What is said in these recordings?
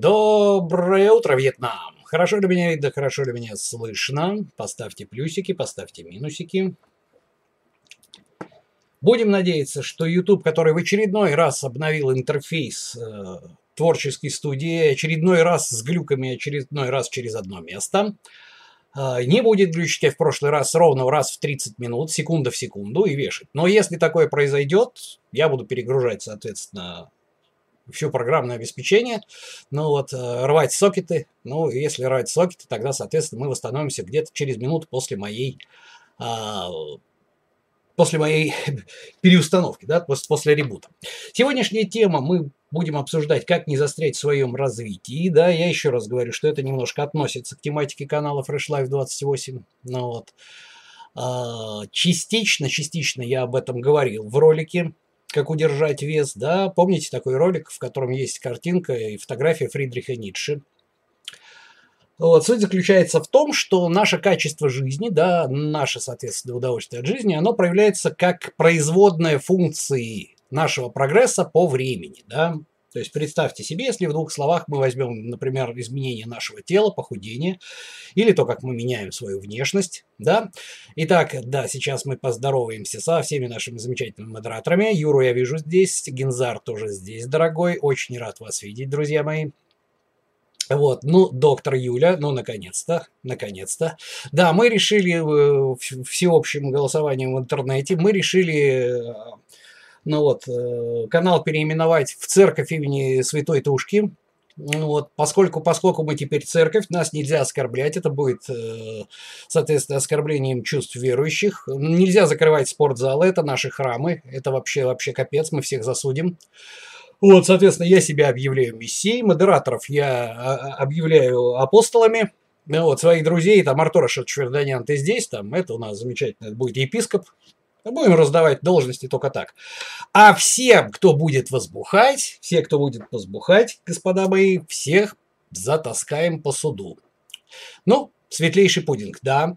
Доброе утро, Вьетнам! Хорошо ли меня видно, хорошо ли меня слышно? Поставьте плюсики, поставьте минусики. Будем надеяться, что YouTube, который в очередной раз обновил интерфейс э, творческой студии, очередной раз с глюками, очередной раз через одно место, э, не будет глючить, как в прошлый раз, ровно раз в 30 минут, секунда в секунду и вешать. Но если такое произойдет, я буду перегружать, соответственно, все программное обеспечение, ну вот, э, рвать сокеты, ну, если рвать сокеты, тогда, соответственно, мы восстановимся где-то через минуту после моей, а, после моей переустановки, да, после, ребута. Сегодняшняя тема мы будем обсуждать, как не застрять в своем развитии, да, я еще раз говорю, что это немножко относится к тематике канала Fresh Life 28, ну вот, а, частично, частично я об этом говорил в ролике, как удержать вес, да, помните такой ролик, в котором есть картинка и фотография Фридриха Ницше. Вот, суть заключается в том, что наше качество жизни, да, наше, соответственно, удовольствие от жизни, оно проявляется как производная функции нашего прогресса по времени, да. То есть представьте себе, если в двух словах мы возьмем, например, изменение нашего тела, похудение, или то, как мы меняем свою внешность, да. Итак, да, сейчас мы поздороваемся со всеми нашими замечательными модераторами. Юру я вижу здесь, Гензар тоже здесь, дорогой. Очень рад вас видеть, друзья мои. Вот, ну, доктор Юля, ну, наконец-то, наконец-то. Да, мы решили э, всеобщим голосованием в интернете, мы решили э, ну вот, э, канал переименовать в церковь имени Святой Тушки. Ну вот, поскольку, поскольку мы теперь церковь, нас нельзя оскорблять, это будет, э, соответственно, оскорблением чувств верующих. Нельзя закрывать спортзалы, это наши храмы, это вообще, вообще капец, мы всех засудим. Вот, соответственно, я себя объявляю мессией, модераторов. Я а, а, объявляю апостолами, ну вот, своих друзей, там, Артур Шатчверданян, ты здесь, там, это у нас замечательно, это будет епископ, Будем раздавать должности только так. А всем, кто будет возбухать, все, кто будет возбухать, господа мои, всех затаскаем по суду. Ну, светлейший пудинг, да.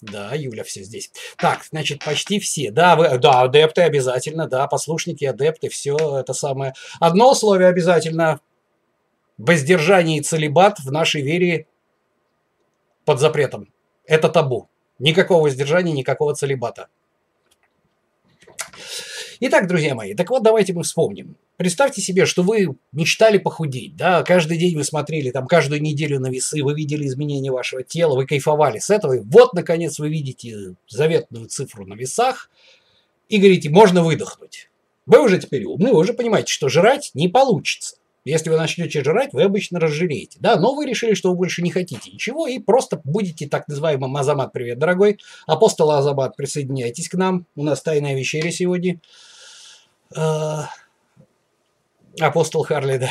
Да, Юля все здесь. Так, значит, почти все. Да, вы, да, адепты обязательно, да, послушники, адепты, все это самое. Одно условие обязательно. Воздержание и целебат в нашей вере под запретом. Это табу. Никакого воздержания, никакого целебата. Итак, друзья мои, так вот давайте мы вспомним. Представьте себе, что вы мечтали похудеть, да, каждый день вы смотрели, там, каждую неделю на весы, вы видели изменения вашего тела, вы кайфовали с этого, и вот, наконец, вы видите заветную цифру на весах и говорите, можно выдохнуть. Вы уже теперь умны, вы уже понимаете, что жрать не получится. Если вы начнете жрать, вы обычно разжиреете. Да, но вы решили, что вы больше не хотите ничего и просто будете так называемым Азамат, привет, дорогой. Апостол Азамат, присоединяйтесь к нам. У нас тайная вечеря сегодня. А, апостол Харли, да.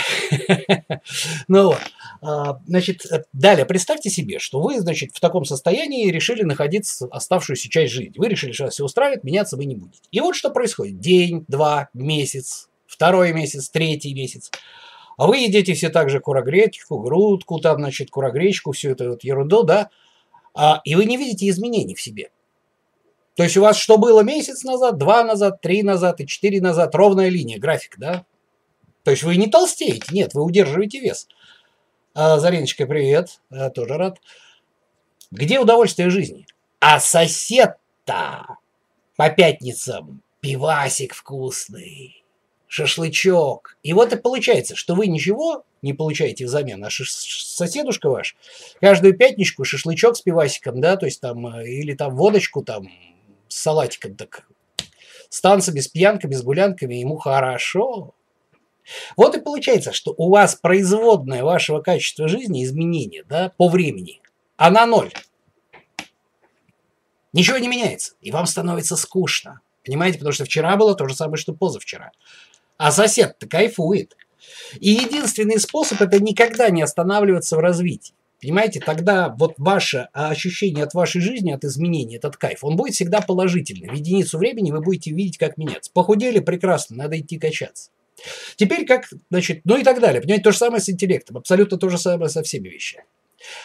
ну вот. А, значит, далее, представьте себе, что вы, значит, в таком состоянии решили находиться оставшуюся часть жизни. Вы решили, что вас все устраивает, меняться вы не будете. И вот что происходит. День, два, месяц, второй месяц, третий месяц. А вы едите все так же курогречку, грудку, там, значит, курогречку, всю эту вот ерунду, да, а, и вы не видите изменений в себе. То есть у вас что было месяц назад, два назад, три назад и четыре назад, ровная линия, график, да? То есть вы не толстеете, нет, вы удерживаете вес. А, привет, я тоже рад. Где удовольствие жизни? А сосед-то по пятницам пивасик вкусный, шашлычок. И вот и получается, что вы ничего не получаете взамен, а соседушка ваш каждую пятничку шашлычок с пивасиком, да, то есть там, э, или там водочку там с салатиком так. С танцами, с пьянками, с гулянками ему хорошо. Вот и получается, что у вас производное вашего качества жизни изменение да, по времени, а на ноль. Ничего не меняется, и вам становится скучно. Понимаете, потому что вчера было то же самое, что позавчера. А сосед-то кайфует. И единственный способ это никогда не останавливаться в развитии. Понимаете, тогда вот ваше ощущение от вашей жизни, от изменений, этот кайф, он будет всегда положительный. В единицу времени вы будете видеть, как меняться. Похудели, прекрасно, надо идти качаться. Теперь как, значит, ну и так далее. Понимаете, то же самое с интеллектом, абсолютно то же самое со всеми вещами.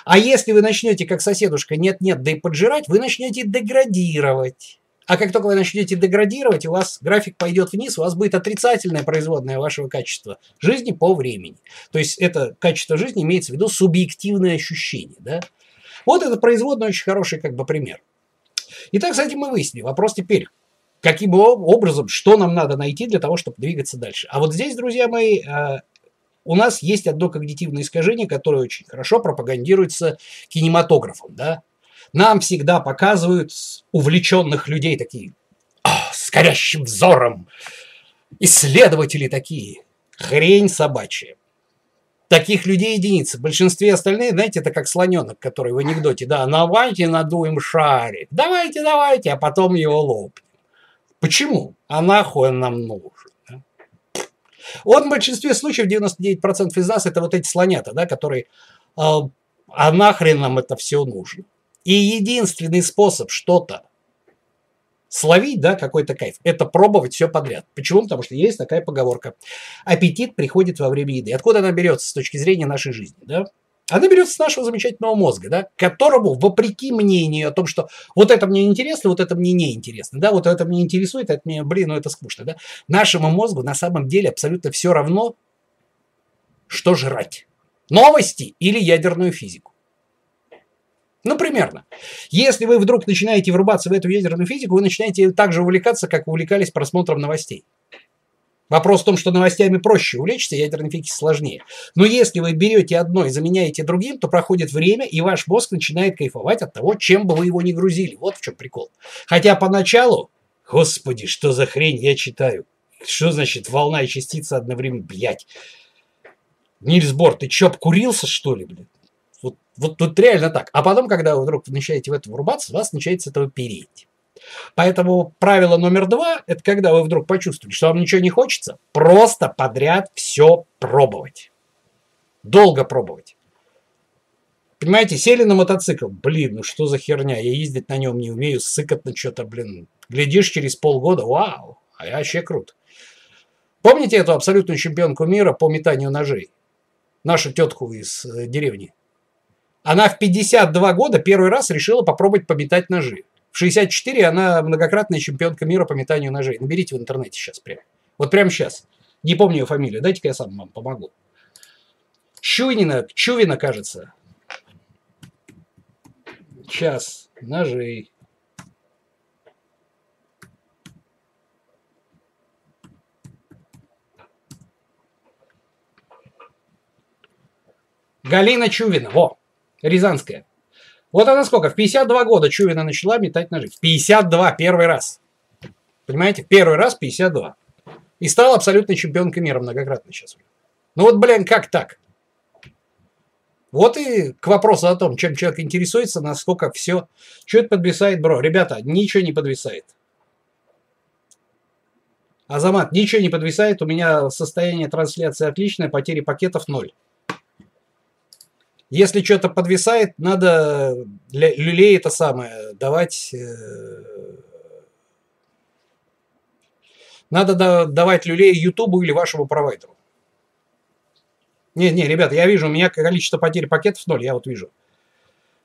А если вы начнете, как соседушка, нет-нет, да и поджирать, вы начнете деградировать. А как только вы начнете деградировать, у вас график пойдет вниз, у вас будет отрицательное производное вашего качества жизни по времени. То есть это качество жизни имеется в виду субъективное ощущение. Да? Вот это производный очень хороший как бы пример. Итак, с этим мы выяснили. Вопрос теперь, каким образом, что нам надо найти для того, чтобы двигаться дальше. А вот здесь, друзья мои, э, у нас есть одно когнитивное искажение, которое очень хорошо пропагандируется кинематографом. Да? Нам всегда показывают увлеченных людей такие, а, с горящим взором, исследователи такие, хрень собачья. Таких людей единицы. В большинстве остальные, знаете, это как слоненок, который в анекдоте, да, давайте надуем шарик, давайте, давайте, а потом его лопнем. Почему? А нахуй он нам нужен? Он в большинстве случаев, 99% из нас, это вот эти слонята, да, которые, а, а нахрен нам это все нужно? И единственный способ что-то словить, да, какой-то кайф, это пробовать все подряд. Почему? Потому что есть такая поговорка. Аппетит приходит во время еды. Откуда она берется с точки зрения нашей жизни, да? Она берется с нашего замечательного мозга, да, которому, вопреки мнению о том, что вот это мне интересно, вот это мне не интересно, да, вот это мне интересует, это мне, блин, ну это скучно, да, нашему мозгу на самом деле абсолютно все равно, что жрать. Новости или ядерную физику. Ну, примерно. Если вы вдруг начинаете врубаться в эту ядерную физику, вы начинаете так же увлекаться, как увлекались просмотром новостей. Вопрос в том, что новостями проще увлечься, ядерной физики сложнее. Но если вы берете одно и заменяете другим, то проходит время, и ваш мозг начинает кайфовать от того, чем бы вы его ни грузили. Вот в чем прикол. Хотя поначалу, господи, что за хрень я читаю? Что значит волна и частица одновременно? Блять. Нильс Бор, ты чё, обкурился, что ли, блин? Вот, тут реально так. А потом, когда вы вдруг начинаете в это врубаться, вас начинает с этого переть. Поэтому правило номер два – это когда вы вдруг почувствовали, что вам ничего не хочется, просто подряд все пробовать. Долго пробовать. Понимаете, сели на мотоцикл, блин, ну что за херня, я ездить на нем не умею, сыкотно что-то, блин. Глядишь через полгода, вау, а я вообще крут. Помните эту абсолютную чемпионку мира по метанию ножей? Нашу тетку из э, деревни. Она в 52 года первый раз решила попробовать пометать ножи. В 64 она многократная чемпионка мира по метанию ножей. Наберите в интернете сейчас прям. Вот прямо сейчас. Не помню ее фамилию. Дайте-ка я сам вам помогу. Чувина, Чувина, кажется. Сейчас. Ножей. Галина Чувина. Во. Рязанская. Вот она сколько? В 52 года Чувина начала метать ножи. В 52, первый раз. Понимаете? Первый раз 52. И стала абсолютной чемпионкой мира многократно сейчас. Ну вот, блин, как так? Вот и к вопросу о том, чем человек интересуется, насколько все... Что это подвисает, бро? Ребята, ничего не подвисает. Азамат, ничего не подвисает. У меня состояние трансляции отличное, потери пакетов ноль. Если что-то подвисает, надо люлей это самое давать... Э, надо давать люлей Ютубу или вашему провайдеру. Не, не, ребята, я вижу, у меня количество потерь пакетов ноль, я вот вижу.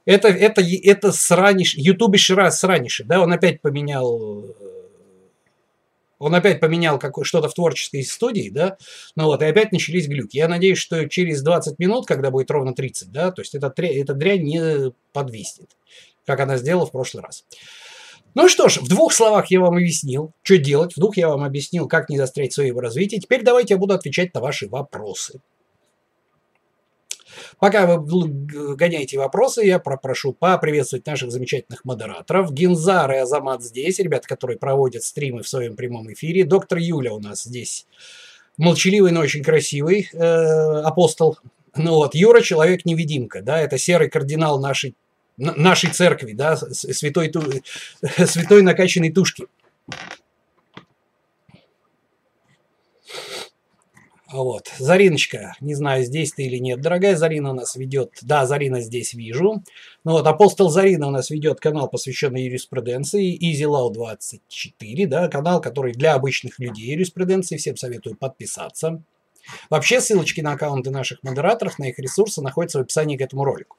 Это, это, это сраниш, ютубище раз сраниши, да, он опять поменял э, он опять поменял что-то в творческой студии, да, ну вот, и опять начались глюки. Я надеюсь, что через 20 минут, когда будет ровно 30, да, то есть эта, эта дрянь не подвиснет, как она сделала в прошлый раз. Ну что ж, в двух словах я вам объяснил, что делать, в двух я вам объяснил, как не застрять в своем развитии. Теперь давайте я буду отвечать на ваши вопросы. Пока вы гоняете вопросы, я прошу поприветствовать наших замечательных модераторов. Гинзар и Азамат здесь, ребята, которые проводят стримы в своем прямом эфире. Доктор Юля у нас здесь молчаливый, но очень красивый э, апостол. Ну вот, Юра человек-невидимка, да, это серый кардинал нашей, нашей церкви, да, святой, святой накачанной тушки. Вот. Зариночка, не знаю, здесь ты или нет. Дорогая Зарина нас ведет... Да, Зарина здесь вижу. Ну вот, апостол Зарина у нас ведет канал, посвященный юриспруденции. EasyLaw 24, да, канал, который для обычных людей юриспруденции. Всем советую подписаться. Вообще, ссылочки на аккаунты наших модераторов, на их ресурсы находятся в описании к этому ролику.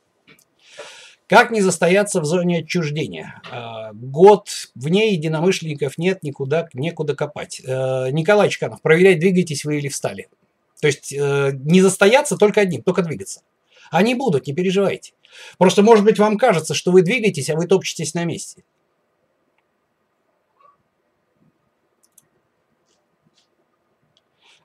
Как не застояться в зоне отчуждения? А, год вне единомышленников нет, никуда, некуда копать. Э, Николай Чканов, проверять, двигаетесь вы или встали. То есть э, не застояться только одним, только двигаться. Они будут, не переживайте. Просто, может быть, вам кажется, что вы двигаетесь, а вы топчетесь на месте.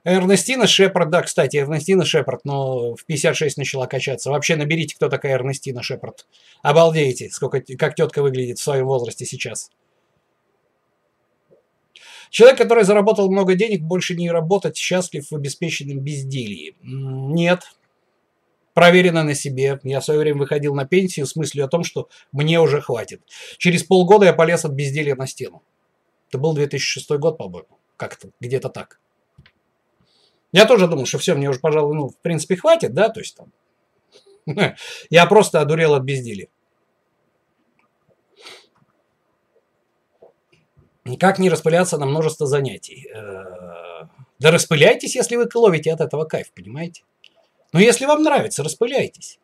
Эрнестина Шепард, да, кстати, Эрнестина Шепард, но в 56 начала качаться. Вообще наберите, кто такая Эрнестина Шепард. Обалдеете, сколько, как тетка выглядит в своем возрасте сейчас. Человек, который заработал много денег, больше не работать, счастлив в обеспеченном безделье. Нет. Проверено на себе. Я в свое время выходил на пенсию с мыслью о том, что мне уже хватит. Через полгода я полез от безделья на стену. Это был 2006 год, по-моему. Как-то, где-то так. Я тоже думал, что все, мне уже, пожалуй, ну, в принципе, хватит, да, то есть там. Я просто одурел от безделия. Как не распыляться на множество занятий? Э, да распыляйтесь, если вы ловите от этого кайф, понимаете? Но если вам нравится, распыляйтесь.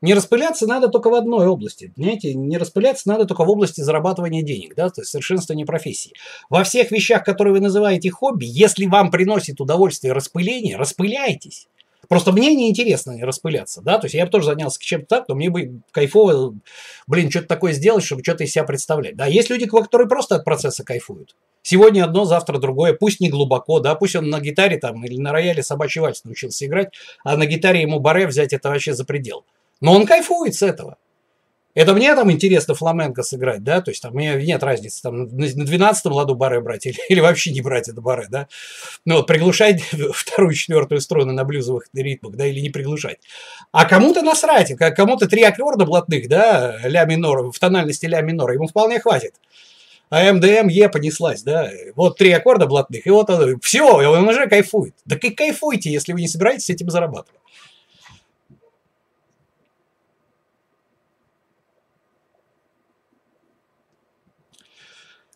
Не распыляться надо только в одной области. Понимаете, не распыляться надо только в области зарабатывания денег, да, то есть совершенствования профессии. Во всех вещах, которые вы называете хобби, если вам приносит удовольствие распыление, распыляйтесь. Просто мне неинтересно распыляться, да, то есть я бы тоже занялся чем-то так, но мне бы кайфово, блин, что-то такое сделать, чтобы что-то из себя представлять. Да, есть люди, которые просто от процесса кайфуют. Сегодня одно, завтра другое, пусть не глубоко, да, пусть он на гитаре там или на рояле собачий вальс научился играть, а на гитаре ему баре взять это вообще за предел. Но он кайфует с этого. Это мне там интересно фламенко сыграть, да, то есть там мне нет разницы, там на 12-м ладу баре брать или, или вообще не брать это баре, да. Ну вот приглушать вторую, четвертую струны на блюзовых ритмах, да, или не приглушать. А кому-то насрать, кому-то три аккорда блатных, да, ля минор, в тональности ля минора, ему вполне хватит. А МДМ Е понеслась, да, вот три аккорда блатных, и вот он, все, он уже кайфует. Да кайфуйте, если вы не собираетесь этим зарабатывать.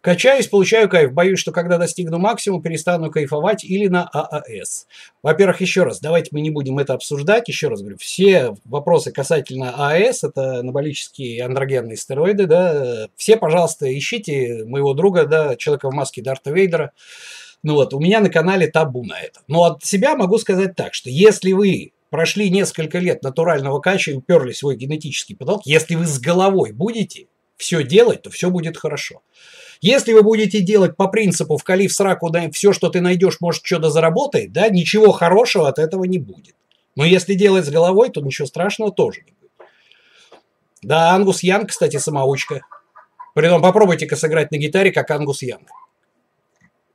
Качаюсь, получаю кайф. Боюсь, что когда достигну максимума, перестану кайфовать или на ААС. Во-первых, еще раз, давайте мы не будем это обсуждать. Еще раз говорю, все вопросы касательно ААС, это анаболические андрогенные стероиды, да, все, пожалуйста, ищите моего друга, да, человека в маске Дарта Вейдера. Ну вот, у меня на канале табу на это. Но от себя могу сказать так, что если вы прошли несколько лет натурального кача и уперли свой генетический потолок, если вы с головой будете все делать, то все будет хорошо. Если вы будете делать по принципу «вкали в сраку, да, все, что ты найдешь, может, что-то заработает», да, ничего хорошего от этого не будет. Но если делать с головой, то ничего страшного тоже не будет. Да, Ангус Янг, кстати, самоучка. Притом попробуйте-ка сыграть на гитаре, как Ангус Янг.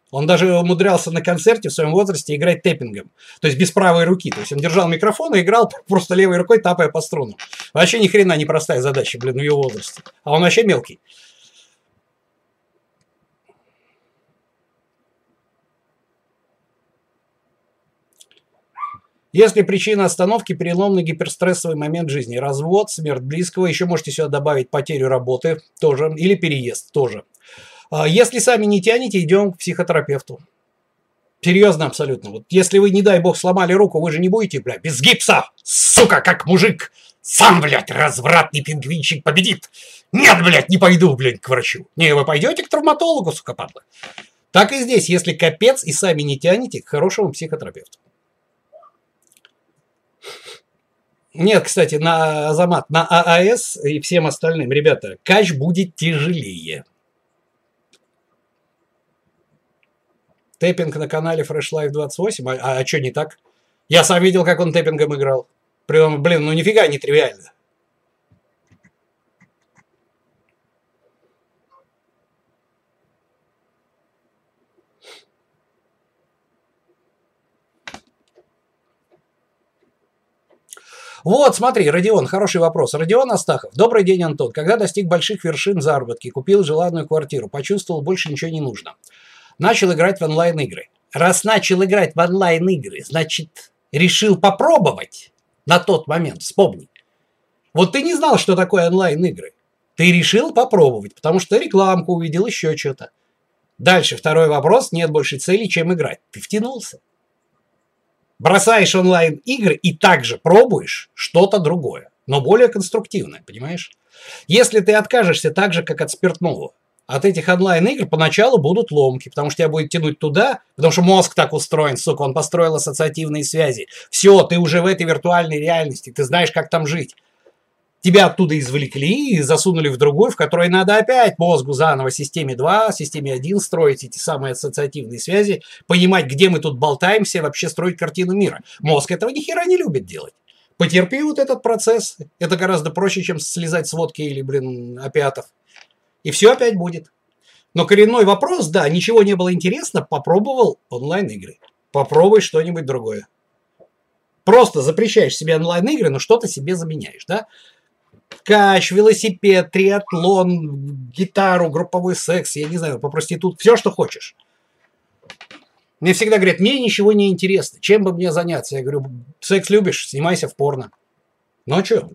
Он даже умудрялся на концерте в своем возрасте играть тэппингом. То есть без правой руки. То есть он держал микрофон и играл просто левой рукой, тапая по струнам. Вообще ни хрена не простая задача, блин, в его возрасте. А он вообще мелкий. Если причина остановки – переломный гиперстрессовый момент жизни, развод, смерть близкого, еще можете сюда добавить потерю работы тоже, или переезд тоже. А если сами не тянете, идем к психотерапевту. Серьезно абсолютно. Вот если вы, не дай бог, сломали руку, вы же не будете, бля, без гипса, сука, как мужик. Сам, блядь, развратный пингвинчик победит. Нет, блядь, не пойду, блядь, к врачу. Не, вы пойдете к травматологу, сука, падла. Так и здесь, если капец и сами не тянете, к хорошему психотерапевту. Нет, кстати, на Азамат, на ААС и всем остальным, ребята, кач будет тяжелее. Тэппинг на канале Fresh Life 28, а, а, что не так? Я сам видел, как он тэппингом играл. Прям, блин, ну нифига не тривиально. Вот, смотри, Родион, хороший вопрос. Родион Астахов. Добрый день, Антон. Когда достиг больших вершин заработки, купил желанную квартиру, почувствовал, больше ничего не нужно. Начал играть в онлайн-игры. Раз начал играть в онлайн-игры, значит, решил попробовать на тот момент, вспомни. Вот ты не знал, что такое онлайн-игры. Ты решил попробовать, потому что рекламку увидел, еще что-то. Дальше второй вопрос, нет больше цели, чем играть. Ты втянулся бросаешь онлайн-игры и также пробуешь что-то другое. но более конструктивное, понимаешь? Если ты откажешься так же, как от спиртного, от этих онлайн-игр поначалу будут ломки, потому что тебя будет тянуть туда, потому что мозг так устроен, сука, он построил ассоциативные связи. Все, ты уже в этой виртуальной реальности, ты знаешь, как там жить. Тебя оттуда извлекли и засунули в другую, в которой надо опять мозгу заново системе 2, системе 1 строить эти самые ассоциативные связи, понимать, где мы тут болтаемся, вообще строить картину мира. Мозг этого ни хера не любит делать. Потерпи вот этот процесс. Это гораздо проще, чем слезать с водки или, блин, опиатов. И все опять будет. Но коренной вопрос, да, ничего не было интересно, попробовал онлайн-игры. Попробуй что-нибудь другое. Просто запрещаешь себе онлайн-игры, но что-то себе заменяешь, да? Кач, велосипед, триатлон, гитару, групповой секс, я не знаю, по проститут, все, что хочешь. Мне всегда говорят, мне ничего не интересно, чем бы мне заняться? Я говорю, секс любишь, снимайся в порно. Ну а что?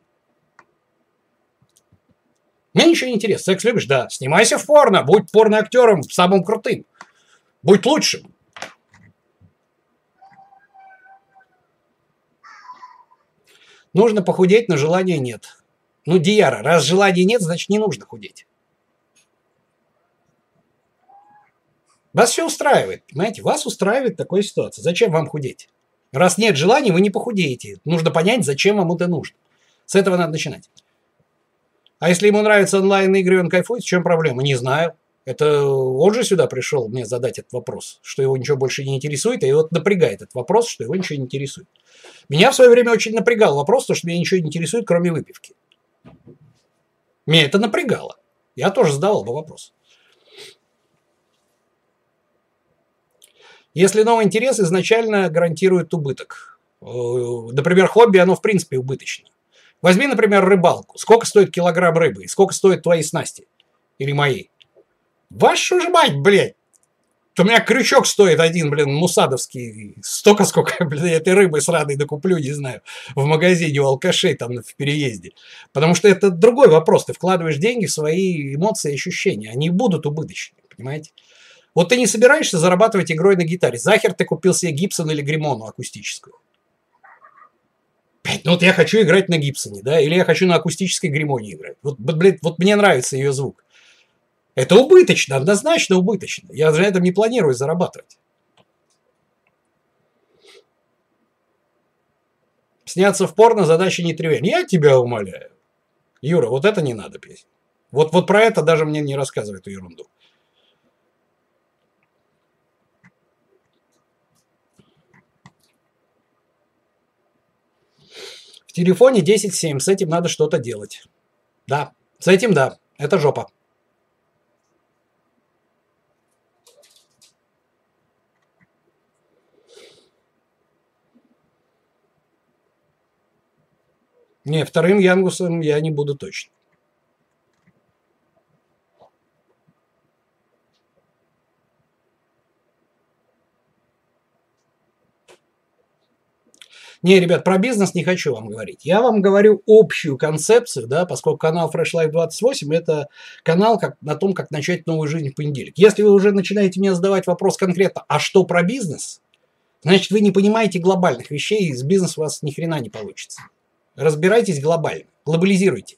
Мне ничего не интересно. Секс любишь? Да. Снимайся в порно, будь порно-актером самым крутым. Будь лучшим. Нужно похудеть, но желания нет. Ну, Диара, раз желания нет, значит не нужно худеть. Вас все устраивает, понимаете? Вас устраивает такая ситуация. Зачем вам худеть? Раз нет желания, вы не похудеете. Нужно понять, зачем вам это нужно. С этого надо начинать. А если ему нравятся онлайн-игры, он кайфует, в чем проблема? Не знаю. Это он же сюда пришел мне задать этот вопрос, что его ничего больше не интересует, и вот напрягает этот вопрос, что его ничего не интересует. Меня в свое время очень напрягал вопрос, то, что меня ничего не интересует, кроме выпивки. Меня это напрягало. Я тоже задавал бы вопрос. Если новый интерес изначально гарантирует убыток. Э, например, хобби, оно в принципе убыточно. Возьми, например, рыбалку. Сколько стоит килограмм рыбы? И сколько стоят твои снасти? Или мои? Вашу же мать, блядь! У меня крючок стоит один, блин, мусадовский. Столько, сколько, блин, этой рыбы сраной докуплю, не знаю, в магазине у алкашей там в переезде. Потому что это другой вопрос. Ты вкладываешь деньги в свои эмоции и ощущения. Они будут убыточны, понимаете? Вот ты не собираешься зарабатывать игрой на гитаре. Захер ты купил себе Гибсон или Гримону акустическую. Ну вот я хочу играть на Гибсоне, да, или я хочу на акустической Гримоне играть. Вот, блядь, вот мне нравится ее звук. Это убыточно, однозначно убыточно. Я на этом не планирую зарабатывать. Сняться в порно задача не тривиальная. Я тебя умоляю. Юра, вот это не надо петь. Вот, вот про это даже мне не рассказывай эту ерунду. В телефоне 10.7, с этим надо что-то делать. Да, с этим да, это жопа. Не, вторым Янгусом я не буду точно. Не, ребят, про бизнес не хочу вам говорить. Я вам говорю общую концепцию, да, поскольку канал Fresh Life 28 это канал как, на том, как начать новую жизнь в понедельник. Если вы уже начинаете мне задавать вопрос конкретно, а что про бизнес, значит вы не понимаете глобальных вещей, и с бизнесом у вас ни хрена не получится. Разбирайтесь глобально, глобализируйте.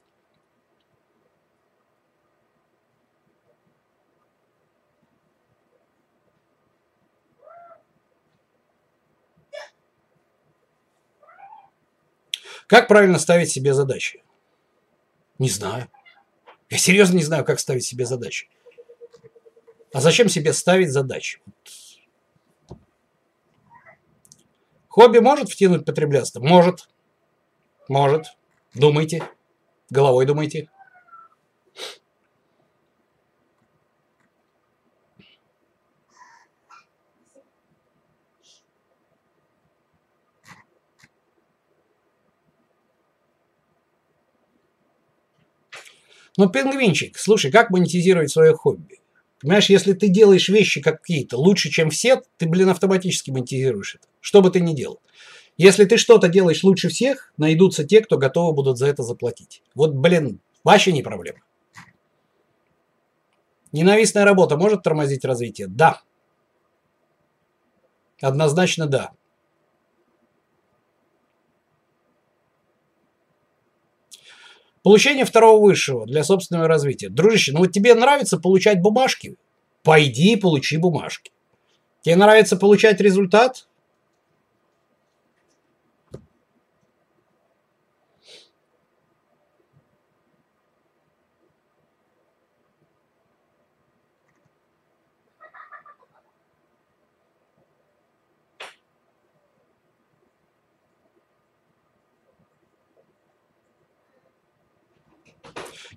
Как правильно ставить себе задачи? Не знаю. Я серьезно не знаю, как ставить себе задачи. А зачем себе ставить задачи? Хобби может втянуть потреблятство? Может. Может. Думайте. Головой думайте. Ну, пингвинчик, слушай, как монетизировать свое хобби? Понимаешь, если ты делаешь вещи какие-то лучше, чем все, ты, блин, автоматически монетизируешь это. Что бы ты ни делал. Если ты что-то делаешь лучше всех, найдутся те, кто готовы будут за это заплатить. Вот, блин, вообще не проблема. Ненавистная работа может тормозить развитие? Да. Однозначно да. Получение второго высшего для собственного развития. Дружище, ну вот тебе нравится получать бумажки? Пойди и получи бумажки. Тебе нравится получать результат?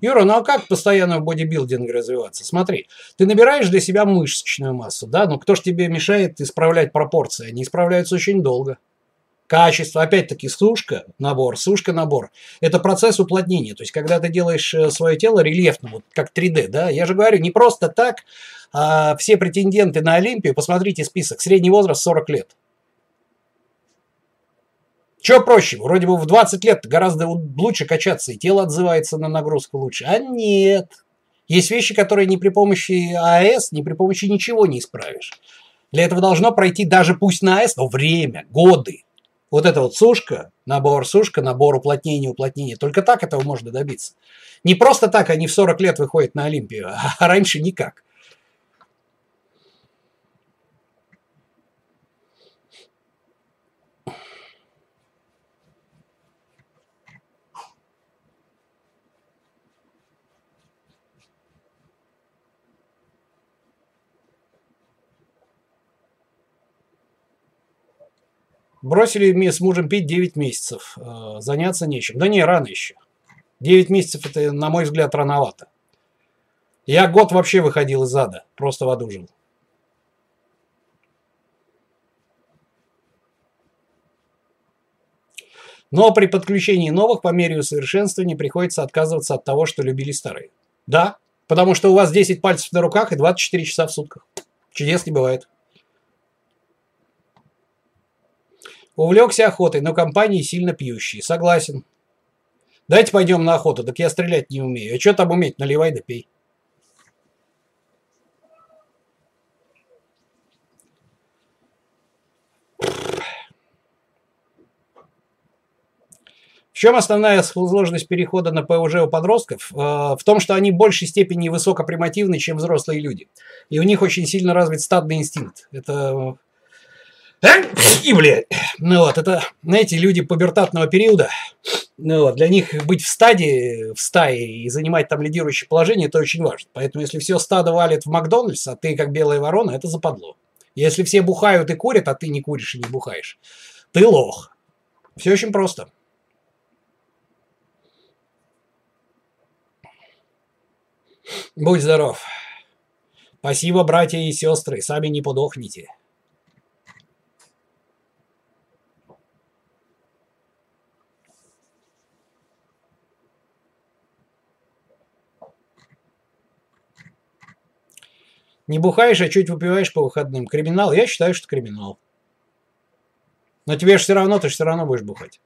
Юра, ну а как постоянно в бодибилдинге развиваться? Смотри, ты набираешь для себя мышечную массу, да? Ну кто ж тебе мешает исправлять пропорции? Они исправляются очень долго. Качество, опять-таки, сушка, набор, сушка, набор. Это процесс уплотнения. То есть, когда ты делаешь э, свое тело рельефным, вот как 3D, да, я же говорю, не просто так, а все претенденты на Олимпию, посмотрите список, средний возраст 40 лет. Что проще? Вроде бы в 20 лет гораздо лучше качаться, и тело отзывается на нагрузку лучше. А нет. Есть вещи, которые ни при помощи АЭС, ни при помощи ничего не исправишь. Для этого должно пройти даже пусть на АЭС, но время, годы. Вот это вот сушка, набор сушка, набор уплотнения, уплотнения. Только так этого можно добиться. Не просто так они в 40 лет выходят на Олимпию, а раньше никак. Бросили с мужем пить 9 месяцев. Э, заняться нечем. Да не, рано еще. 9 месяцев это, на мой взгляд, рановато. Я год вообще выходил из ада. Просто в аду жил. Но при подключении новых по мере усовершенствования приходится отказываться от того, что любили старые. Да, потому что у вас 10 пальцев на руках и 24 часа в сутках. Чудес не бывает. Увлекся охотой, но компании сильно пьющие. Согласен. Давайте пойдем на охоту, так я стрелять не умею. А что там уметь? Наливай да пей. В чем основная сложность перехода на ПУЖ у подростков? Э, в том, что они в большей степени высокопримативны, чем взрослые люди. И у них очень сильно развит стадный инстинкт. Это и, блядь. Ну вот, это, знаете, люди пубертатного периода, ну вот, для них быть в стадии, в стае и занимать там лидирующее положение, это очень важно. Поэтому, если все стадо валит в Макдональдс, а ты как белая ворона, это западло. Если все бухают и курят, а ты не куришь и не бухаешь, ты лох. Все очень просто. Будь здоров. Спасибо, братья и сестры, сами не подохните. Не бухаешь, а чуть выпиваешь по выходным. Криминал? Я считаю, что криминал. Но тебе же все равно, ты же все равно будешь бухать.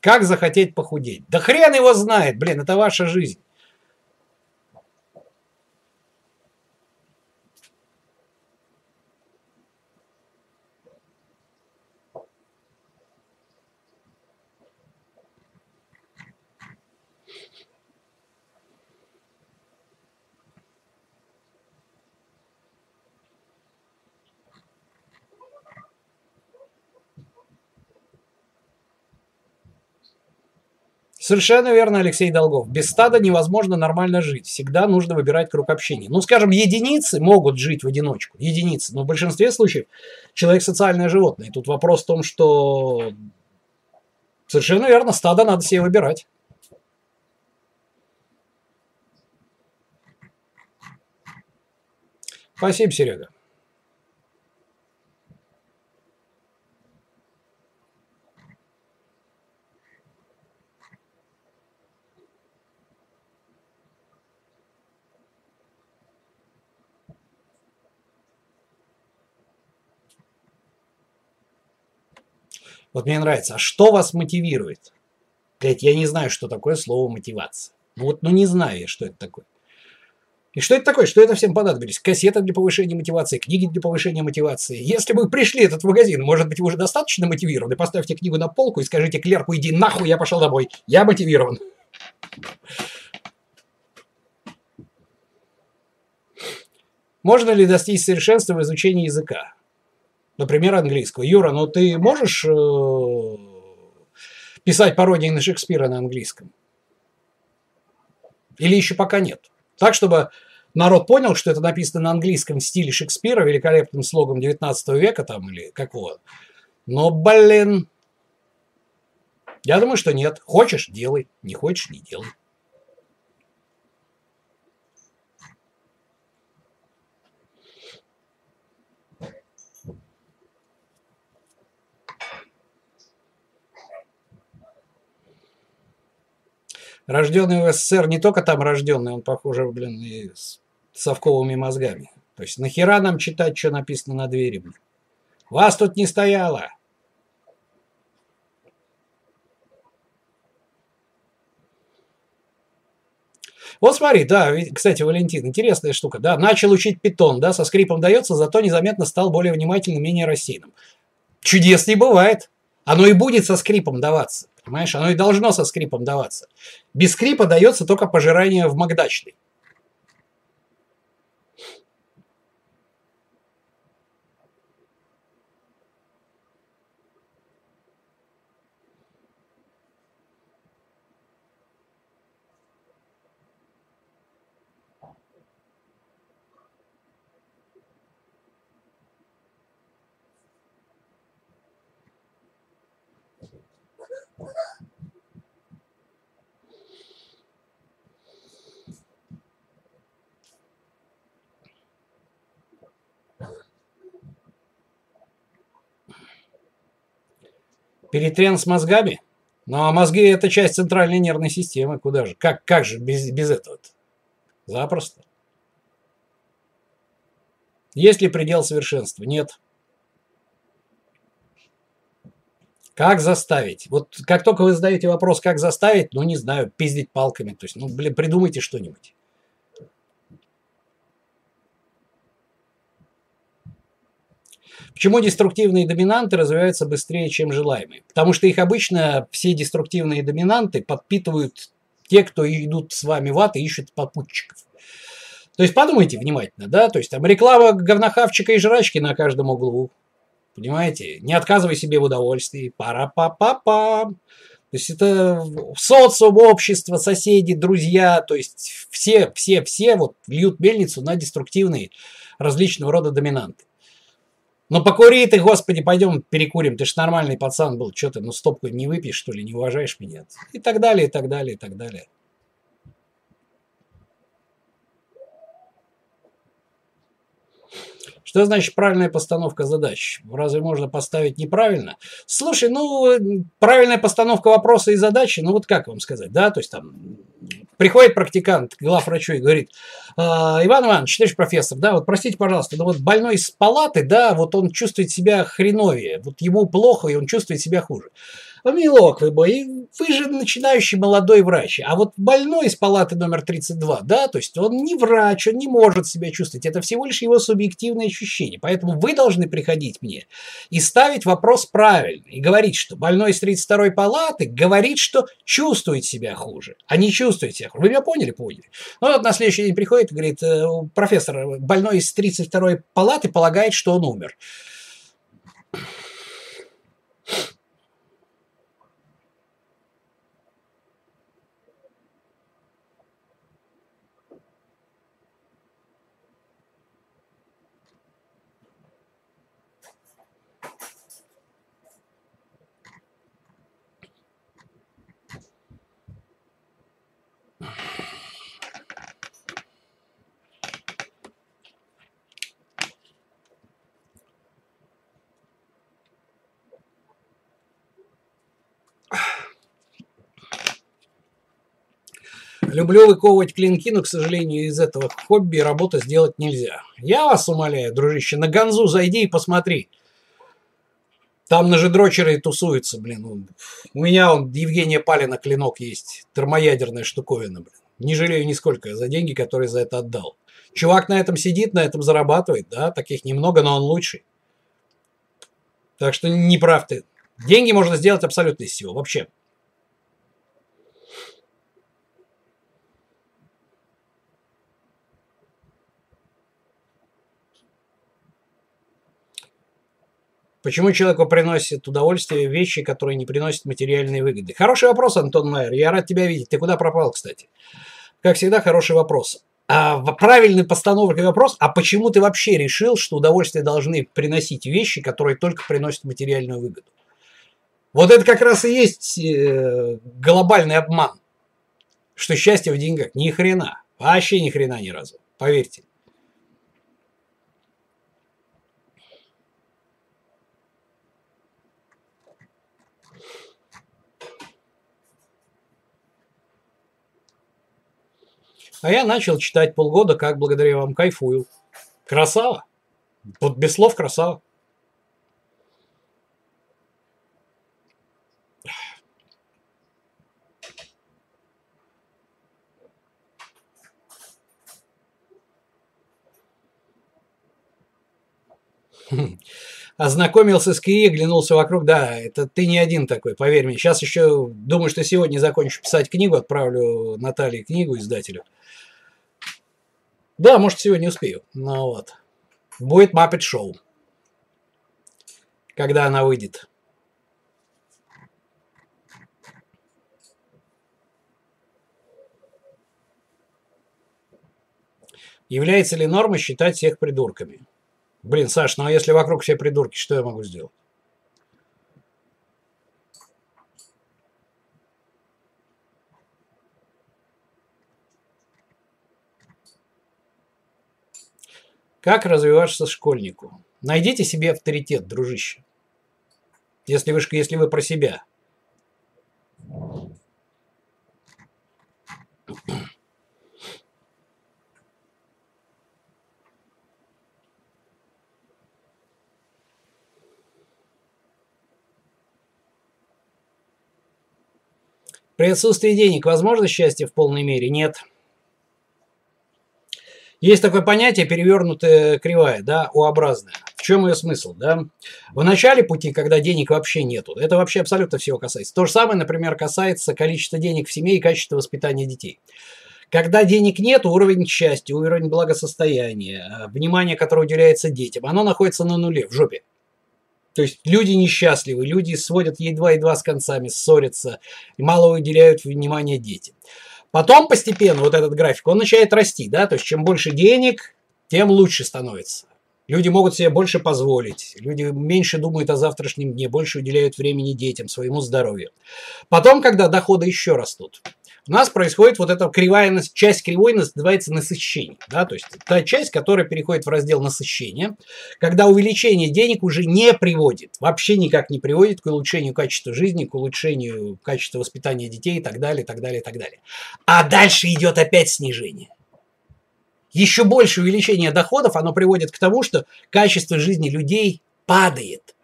Как захотеть похудеть? Да хрен его знает, блин, это ваша жизнь. Совершенно верно, Алексей Долгов. Без стада невозможно нормально жить. Всегда нужно выбирать круг общения. Ну, скажем, единицы могут жить в одиночку. Единицы. Но в большинстве случаев человек социальное животное. И тут вопрос в том, что совершенно верно, стадо надо себе выбирать. Спасибо, Серега. Вот мне нравится, а что вас мотивирует? Блять, я не знаю, что такое слово мотивация. Ну вот, ну не знаю я, что это такое. И что это такое? Что это всем понадобились? Кассеты для повышения мотивации, книги для повышения мотивации. Если вы пришли в этот магазин, может быть, вы уже достаточно мотивированы, поставьте книгу на полку и скажите клерку, иди нахуй, я пошел домой. Я мотивирован. Можно ли достичь совершенства в изучении языка? Например, английского. Юра, ну ты можешь э, писать пародии на Шекспира на английском? Или еще пока нет? Так, чтобы народ понял, что это написано на английском стиле Шекспира, великолепным слогом 19 века там или какого. Но, блин, я думаю, что нет. Хочешь – делай, не хочешь – не делай. Рожденный в СССР, не только там рожденный, он, похоже, блин, и с совковыми мозгами. То есть нахера нам читать, что написано на двери, блин? Вас тут не стояло. Вот смотри, да, кстати, Валентин, интересная штука, да, начал учить питон, да, со скрипом дается, зато незаметно стал более внимательным, менее рассеянным. Чудес не бывает. Оно и будет со скрипом даваться. Понимаешь, оно и должно со скрипом даваться. Без скрипа дается только пожирание в Макдачной. Перетрен с мозгами? Ну, а мозги – это часть центральной нервной системы. Куда же? Как, как же без, без этого -то? Запросто. Есть ли предел совершенства? Нет. Как заставить? Вот как только вы задаете вопрос, как заставить, ну, не знаю, пиздить палками. То есть, ну, блин, придумайте что-нибудь. Почему деструктивные доминанты развиваются быстрее, чем желаемые? Потому что их обычно все деструктивные доминанты подпитывают те, кто идут с вами в ад и ищут попутчиков. То есть подумайте внимательно, да, то есть там реклама говнохавчика и жрачки на каждом углу. Понимаете? Не отказывай себе в удовольствии. Пара-па-па-па. То есть это социум, общество, соседи, друзья, то есть все, все, все вот льют мельницу на деструктивные различного рода доминанты. Ну покури ты, господи, пойдем перекурим, ты ж нормальный пацан был, что ты, ну стопку не выпьешь, что ли, не уважаешь меня? И так далее, и так далее, и так далее. Что значит правильная постановка задач? Разве можно поставить неправильно? Слушай, ну, правильная постановка вопроса и задачи, ну вот как вам сказать, да, то есть там приходит практикант к главврачу и говорит, «А, Иван Иванович, товарищ профессор, да, вот простите, пожалуйста, но вот больной из палаты, да, вот он чувствует себя хреновее, вот ему плохо, и он чувствует себя хуже. Милок вы мой, вы же начинающий молодой врач, а вот больной из палаты номер 32, да, то есть он не врач, он не может себя чувствовать, это всего лишь его субъективное ощущение, поэтому вы должны приходить мне и ставить вопрос правильно, и говорить, что больной из 32 палаты говорит, что чувствует себя хуже, а не чувствует себя хуже. Вы меня поняли? Поняли. Ну вот на следующий день приходит и говорит, «Э, профессор, больной из 32 палаты полагает, что он умер. Люблю выковывать клинки, но, к сожалению, из этого хобби работы сделать нельзя. Я вас умоляю, дружище, на Ганзу зайди и посмотри. Там на жидрочеры тусуются, блин. У меня он Евгения Палина клинок есть. Термоядерная штуковина, блин. Не жалею нисколько за деньги, которые за это отдал. Чувак на этом сидит, на этом зарабатывает, да, таких немного, но он лучший. Так что не прав ты. Деньги можно сделать абсолютно из всего, вообще. Почему человеку приносит удовольствие вещи, которые не приносят материальные выгоды? Хороший вопрос, Антон Майер. Я рад тебя видеть. Ты куда пропал, кстати? Как всегда, хороший вопрос. А, правильный постановкой вопрос, а почему ты вообще решил, что удовольствие должны приносить вещи, которые только приносят материальную выгоду? Вот это как раз и есть э, глобальный обман. Что счастье в деньгах. Ни хрена. Вообще ни хрена ни разу. Поверьте. А я начал читать полгода, как благодаря вам кайфую. Красава. Вот без слов красава. Ознакомился с КИ, оглянулся вокруг. Да, это ты не один такой, поверь мне. Сейчас еще думаю, что сегодня закончу писать книгу, отправлю Наталье книгу издателю. Да, может, сегодня успею. Ну вот. Будет Muppet Шоу. Когда она выйдет. Является ли нормой считать всех придурками? Блин, Саш, ну а если вокруг все придурки, что я могу сделать? Как развиваться школьнику? Найдите себе авторитет, дружище. Если вы, если вы про себя. При отсутствии денег возможно счастье в полной мере? Нет. Есть такое понятие перевернутая кривая, да, У-образная. В чем ее смысл, да? В начале пути, когда денег вообще нету, это вообще абсолютно всего касается. То же самое, например, касается количества денег в семье и качества воспитания детей. Когда денег нет, уровень счастья, уровень благосостояния, э, внимание, которое уделяется детям, оно находится на нуле, в жопе. То есть люди несчастливы, люди сводят едва-едва с концами, ссорятся, и мало уделяют внимания детям. Потом постепенно вот этот график, он начинает расти, да, то есть чем больше денег, тем лучше становится. Люди могут себе больше позволить, люди меньше думают о завтрашнем дне, больше уделяют времени детям, своему здоровью. Потом, когда доходы еще растут, у нас происходит вот эта кривая, часть кривой называется насыщение. Да? То есть та часть, которая переходит в раздел насыщения, когда увеличение денег уже не приводит, вообще никак не приводит к улучшению качества жизни, к улучшению качества воспитания детей и так далее, так далее, так далее. А дальше идет опять снижение. Еще больше увеличение доходов, оно приводит к тому, что качество жизни людей падает.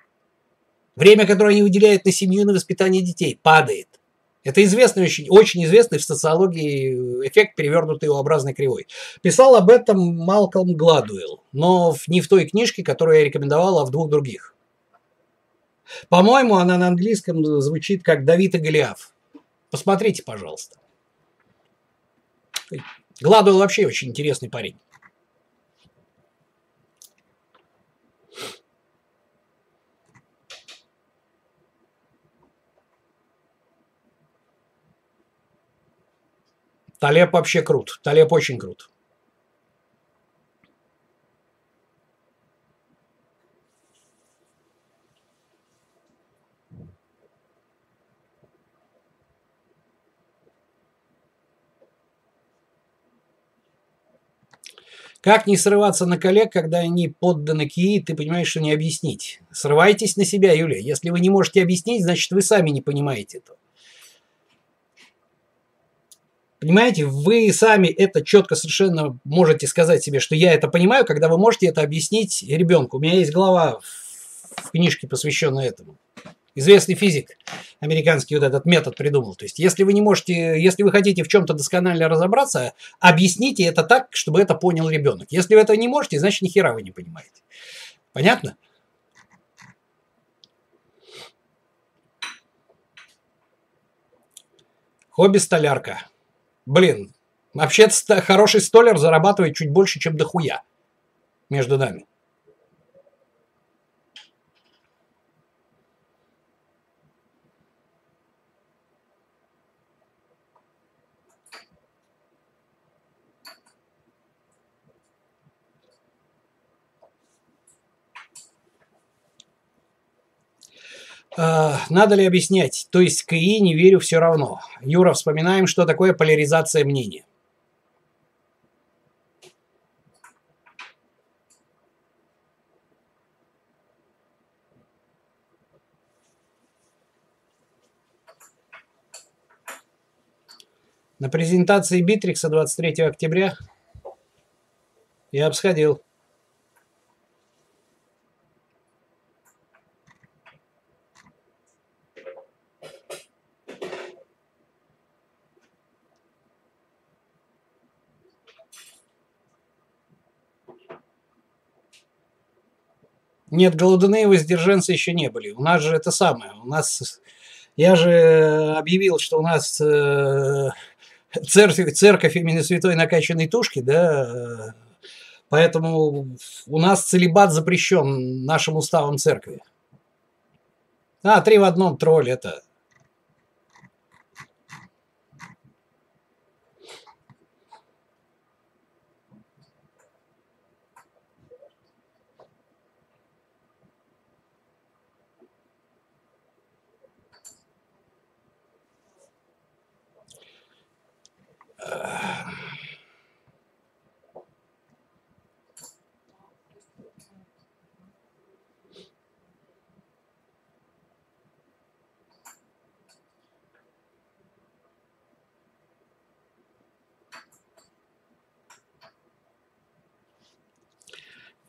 Время, которое они уделяют на семью на воспитание детей, падает. Это известный, очень, очень известный в социологии эффект перевернутой U-образной кривой. Писал об этом Малкольм Гладуэлл, но не в той книжке, которую я рекомендовал, а в двух других. По-моему, она на английском звучит как Давид и Голиаф. Посмотрите, пожалуйста. Гладуэлл вообще очень интересный парень. Талеб вообще крут. Талеб очень крут. Как не срываться на коллег, когда они подданы КИИ, ты понимаешь, что не объяснить. Срывайтесь на себя, Юлия. Если вы не можете объяснить, значит, вы сами не понимаете этого. Понимаете, вы сами это четко совершенно можете сказать себе, что я это понимаю, когда вы можете это объяснить ребенку. У меня есть глава в книжке, посвященная этому. Известный физик американский вот этот метод придумал. То есть, если вы не можете, если вы хотите в чем-то досконально разобраться, объясните это так, чтобы это понял ребенок. Если вы это не можете, значит, ни хера вы не понимаете. Понятно? Хобби-столярка. Блин, вообще-то хороший столер зарабатывает чуть больше, чем дохуя между нами. Надо ли объяснять? То есть к ИИ не верю все равно. Юра, вспоминаем, что такое поляризация мнения. На презентации Битрикса 23 октября я обсходил. Нет, голодные воздержанцы еще не были. У нас же это самое. У нас... Я же объявил, что у нас э, церковь, церковь имени святой накачанной тушки, да, поэтому у нас целебат запрещен нашим уставом церкви. А, три в одном тролль, это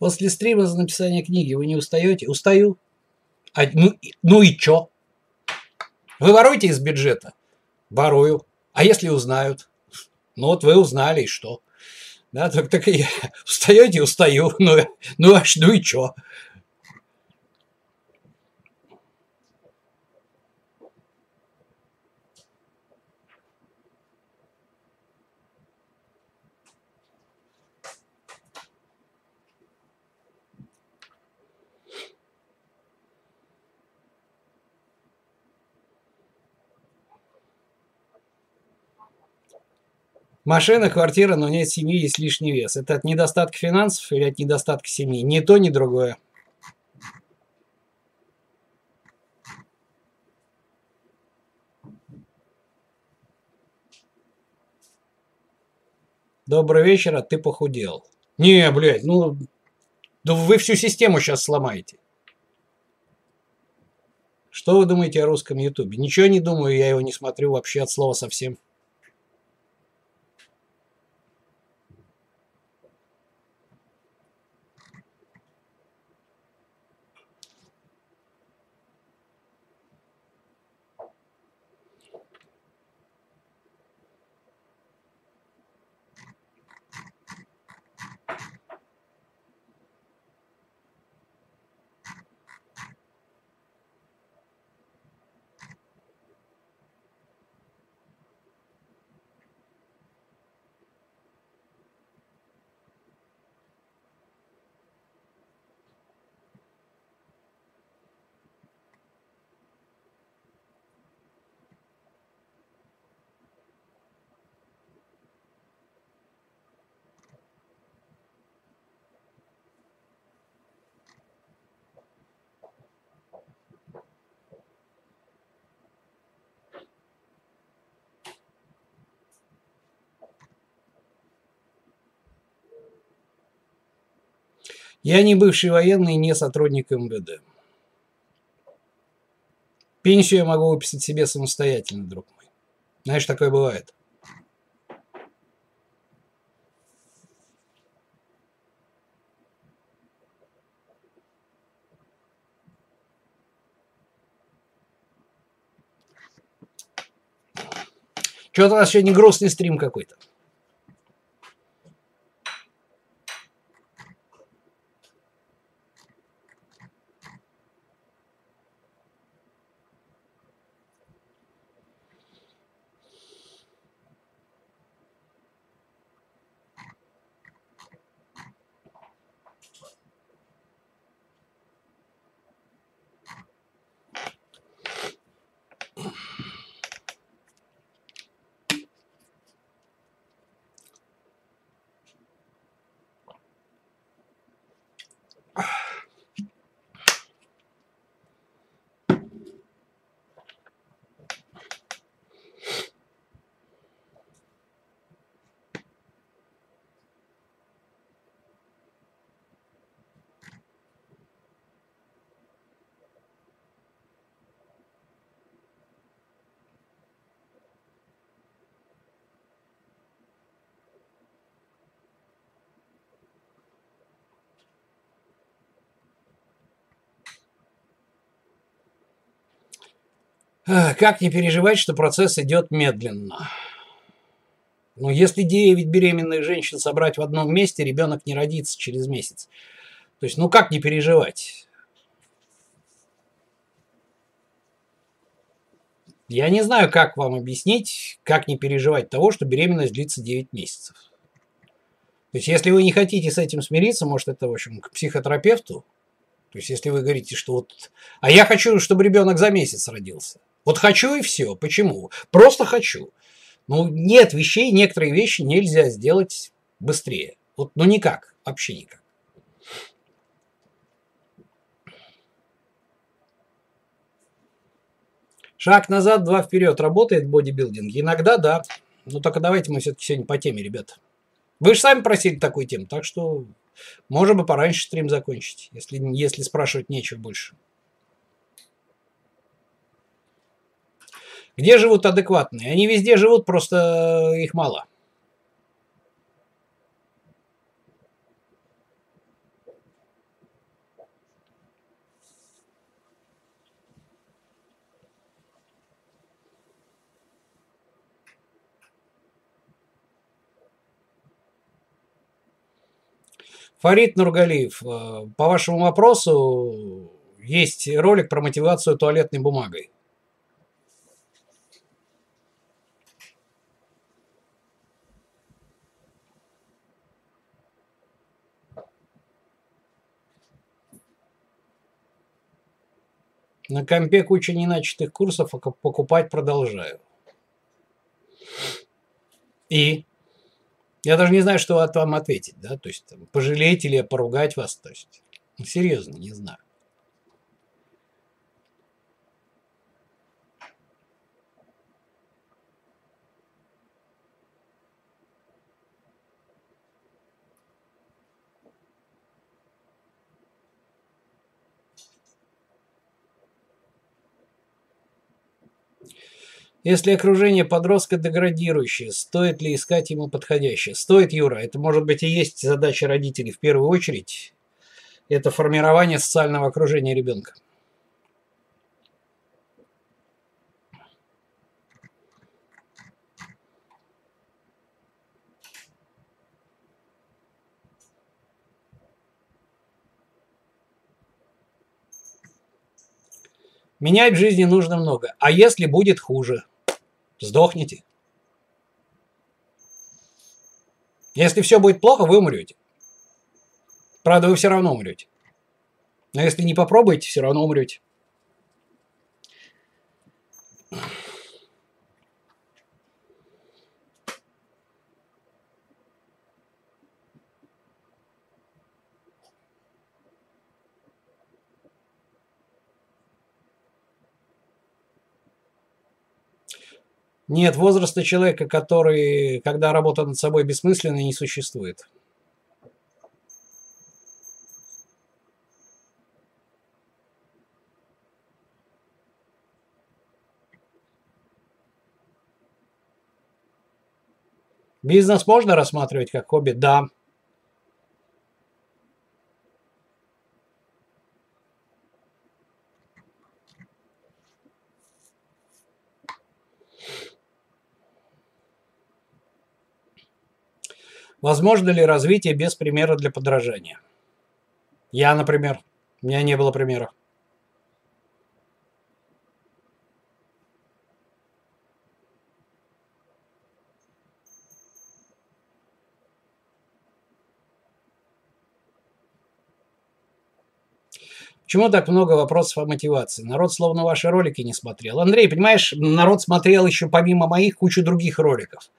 После стрима за написание книги вы не устаете? Устаю. А, ну, ну и чё? Вы воруете из бюджета? Ворую. А если узнают? Ну вот вы узнали, и что? Да, так, так и устаете, устаю. Ну, ну, аж, ну и чё? Машина, квартира, но нет семьи, есть лишний вес. Это от недостатка финансов или от недостатка семьи? Ни то, ни другое. Добрый вечер, а ты похудел. Не, блядь, ну... Да вы всю систему сейчас сломаете. Что вы думаете о русском ютубе? Ничего не думаю, я его не смотрю вообще от слова совсем. Я не бывший военный, не сотрудник МВД. Пенсию я могу выписать себе самостоятельно, друг мой. Знаешь, такое бывает. Что-то у нас сегодня грустный стрим какой-то. you Как не переживать, что процесс идет медленно? Ну, если 9 беременных женщин собрать в одном месте, ребенок не родится через месяц. То есть, ну как не переживать? Я не знаю, как вам объяснить, как не переживать того, что беременность длится 9 месяцев. То есть, если вы не хотите с этим смириться, может, это, в общем, к психотерапевту. То есть, если вы говорите, что вот... А я хочу, чтобы ребенок за месяц родился. Вот хочу и все. Почему? Просто хочу. Ну, нет вещей, некоторые вещи нельзя сделать быстрее. Вот, ну никак, вообще никак. Шаг назад, два вперед. Работает бодибилдинг? Иногда да. Ну только давайте мы все-таки сегодня по теме, ребята. Вы же сами просили такую тему, так что можем бы пораньше стрим закончить, если, если спрашивать нечего больше. Где живут адекватные? Они везде живут, просто их мало. Фарид Нургалиев, э, по вашему вопросу есть ролик про мотивацию туалетной бумагой. На компе куча неначатых курсов, а покупать продолжаю. И я даже не знаю, что вам ответить, да, то есть там, пожалеть или поругать вас, то есть, ну, серьезно, не знаю. Если окружение подростка деградирующее, стоит ли искать ему подходящее? Стоит, Юра. Это может быть и есть задача родителей в первую очередь. Это формирование социального окружения ребенка. Менять в жизни нужно много. А если будет хуже? Сдохните. Если все будет плохо, вы умрете. Правда, вы все равно умрете. Но если не попробуете, все равно умрете. Нет возраста человека, который, когда работа над собой бессмысленна, не существует. Бизнес можно рассматривать как хобби? Да. Возможно ли развитие без примера для подражания? Я, например, у меня не было примера. Почему так много вопросов о мотивации? Народ словно ваши ролики не смотрел. Андрей, понимаешь, народ смотрел еще помимо моих кучу других роликов.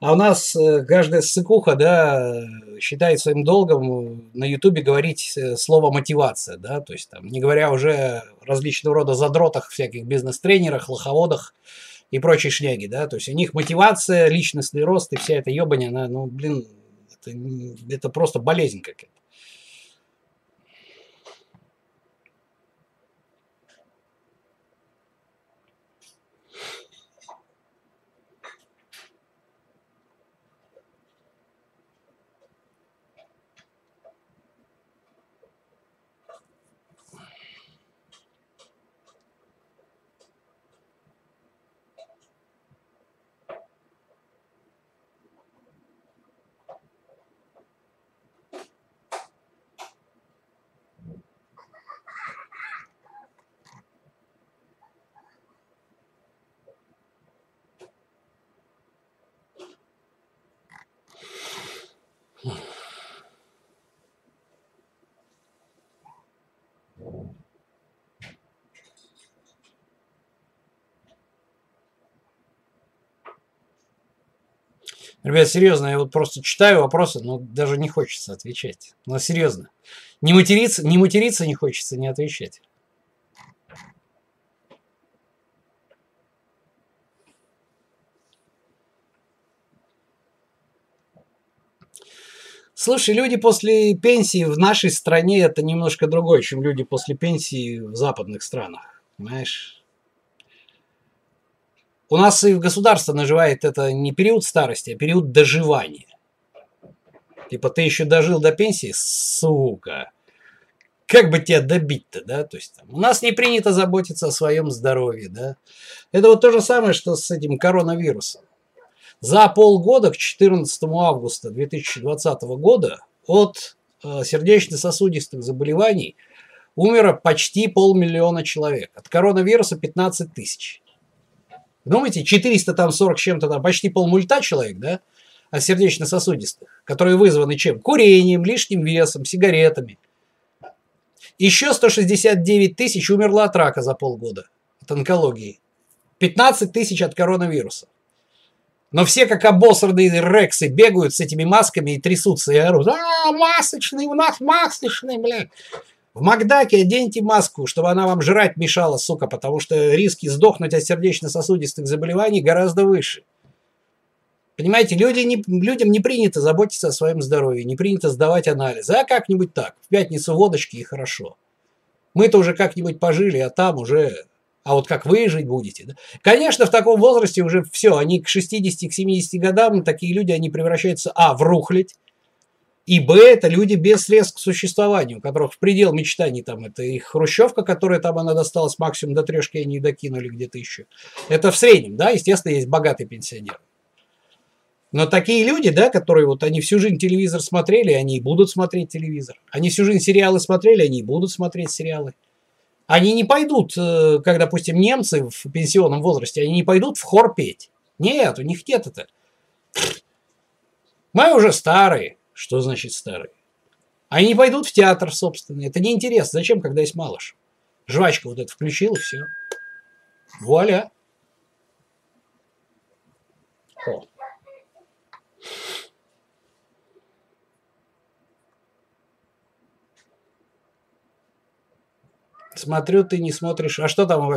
А у нас э, каждая ссыкуха, да, считает своим долгом на Ютубе говорить э, слово мотивация, да, то есть там, не говоря уже различного рода задротах, всяких бизнес-тренерах, лоховодах и прочей шняги, да, то есть у них мотивация, личностный рост и вся эта ебаня, она, ну, блин, это, это просто болезнь какая-то. Ребят, серьезно, я вот просто читаю вопросы, но даже не хочется отвечать. Но серьезно. Не материться, не материться не хочется, не отвечать. Слушай, люди после пенсии в нашей стране это немножко другое, чем люди после пенсии в западных странах. Понимаешь? У нас и в государство наживает это не период старости, а период доживания. Типа ты еще дожил до пенсии, сука. Как бы тебя добить-то, да? То есть там, у нас не принято заботиться о своем здоровье, да? Это вот то же самое, что с этим коронавирусом. За полгода, к 14 августа 2020 года, от э, сердечно-сосудистых заболеваний умерло почти полмиллиона человек. От коронавируса 15 тысяч. Думаете, 440 чем-то там, почти полмульта человек, да, от сердечно-сосудистых, которые вызваны чем? Курением, лишним весом, сигаретами. Еще 169 тысяч умерло от рака за полгода, от онкологии. 15 тысяч от коронавируса. Но все как обосранные рексы бегают с этими масками и трясутся и орут. А, масочный, у нас масочный, блядь. В Макдаке оденьте маску, чтобы она вам жрать мешала, сука, потому что риски сдохнуть от сердечно-сосудистых заболеваний гораздо выше. Понимаете, люди не, людям не принято заботиться о своем здоровье, не принято сдавать анализы. А как-нибудь так, в пятницу водочки и хорошо. Мы-то уже как-нибудь пожили, а там уже... А вот как вы жить будете? Да? Конечно, в таком возрасте уже все, они к 60-70 годам, такие люди, они превращаются, а, в рухлядь, и Б – это люди без средств к существованию, у которых в предел мечтаний там это их хрущевка, которая там она досталась максимум до трешки, они докинули где-то еще. Это в среднем, да, естественно, есть богатый пенсионер. Но такие люди, да, которые вот они всю жизнь телевизор смотрели, они и будут смотреть телевизор. Они всю жизнь сериалы смотрели, они и будут смотреть сериалы. Они не пойдут, э, как, допустим, немцы в пенсионном возрасте, они не пойдут в хор петь. Нет, у них нет это. Мы уже старые. Что значит старый? Они не пойдут в театр, собственно. Это неинтересно. Зачем, когда есть малыш? Жвачка вот это включил, и все. Вуаля. О. Смотрю, ты не смотришь. А что там в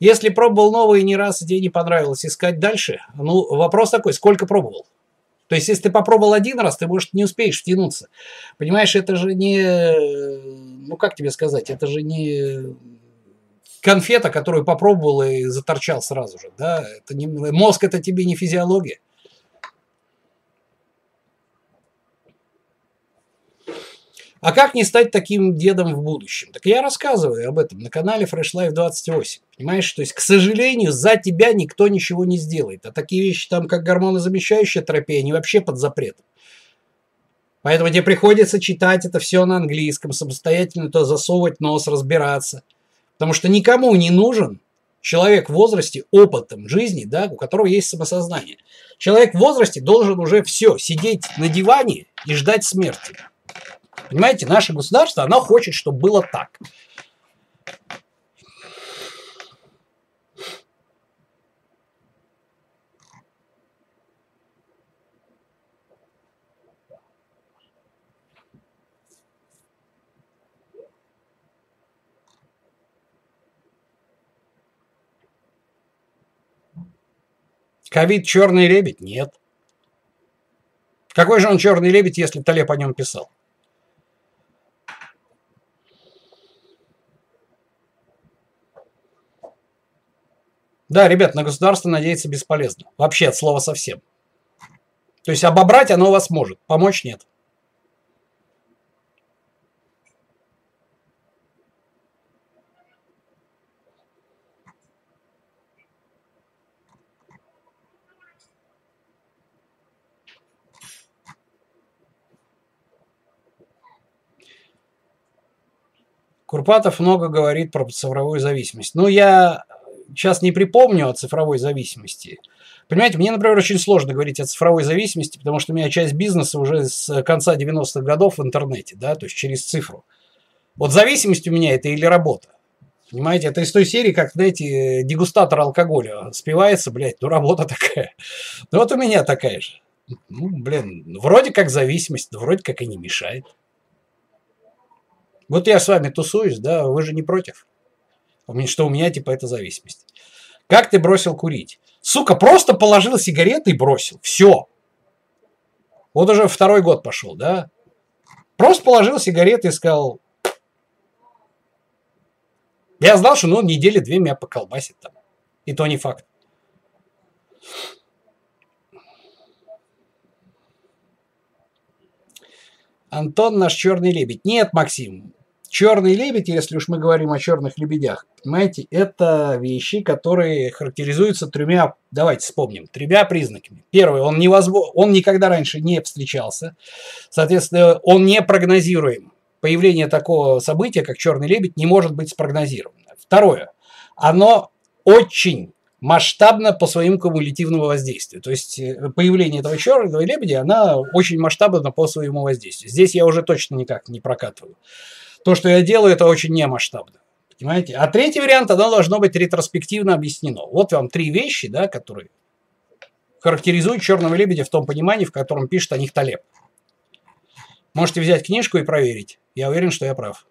Если пробовал новый не раз, тебе не понравилось, искать дальше. Ну, вопрос такой, сколько пробовал? То есть, если ты попробовал один раз, ты, может, не успеешь втянуться. Понимаешь, это же не... Ну, как тебе сказать? Это же не конфета, которую попробовал и заторчал сразу же. Да? Это не, мозг это тебе не физиология. А как не стать таким дедом в будущем? Так я рассказываю об этом на канале Fresh Life 28. Понимаешь, то есть, к сожалению, за тебя никто ничего не сделает. А такие вещи там, как гормонозамещающая терапия, они вообще под запретом. Поэтому тебе приходится читать это все на английском, самостоятельно то засовывать нос, разбираться. Потому что никому не нужен человек в возрасте опытом жизни, да, у которого есть самосознание. Человек в возрасте должен уже все, сидеть на диване и ждать смерти. Понимаете, наше государство, оно хочет, чтобы было так. Ковид черный лебедь? Нет. Какой же он черный лебедь, если Талеб о нем писал? Да, ребят, на государство надеяться бесполезно. Вообще от слова совсем. То есть обобрать оно вас может, помочь нет. Курпатов много говорит про цифровую зависимость. Ну, я сейчас не припомню о цифровой зависимости. Понимаете, мне, например, очень сложно говорить о цифровой зависимости, потому что у меня часть бизнеса уже с конца 90-х годов в интернете, да, то есть через цифру. Вот зависимость у меня это или работа. Понимаете, это из той серии, как, знаете, дегустатор алкоголя спивается, блядь, ну работа такая. Ну вот у меня такая же. Ну, блин, вроде как зависимость, но вроде как и не мешает. Вот я с вами тусуюсь, да, вы же не против что у меня типа это зависимость. Как ты бросил курить? Сука, просто положил сигареты и бросил. Все. Вот уже второй год пошел, да? Просто положил сигареты и сказал... Я знал, что ну недели две меня поколбасит там. И то не факт. Антон наш черный лебедь. Нет, Максим, Черный лебедь, если уж мы говорим о черных лебедях, понимаете, это вещи, которые характеризуются тремя, давайте вспомним, тремя признаками. Первый, он, невозможно, он никогда раньше не встречался, соответственно, он не прогнозируем. Появление такого события, как черный лебедь, не может быть спрогнозировано. Второе, оно очень масштабно по своему кумулятивному воздействию. То есть э, появление этого черного лебедя, она очень масштабно по своему воздействию. Здесь я уже точно никак не прокатываю то, что я делаю, это очень немасштабно. Понимаете? А третий вариант, оно должно быть ретроспективно объяснено. Вот вам три вещи, да, которые характеризуют черного лебедя в том понимании, в котором пишет о них Талеб. Можете взять книжку и проверить. Я уверен, что я прав.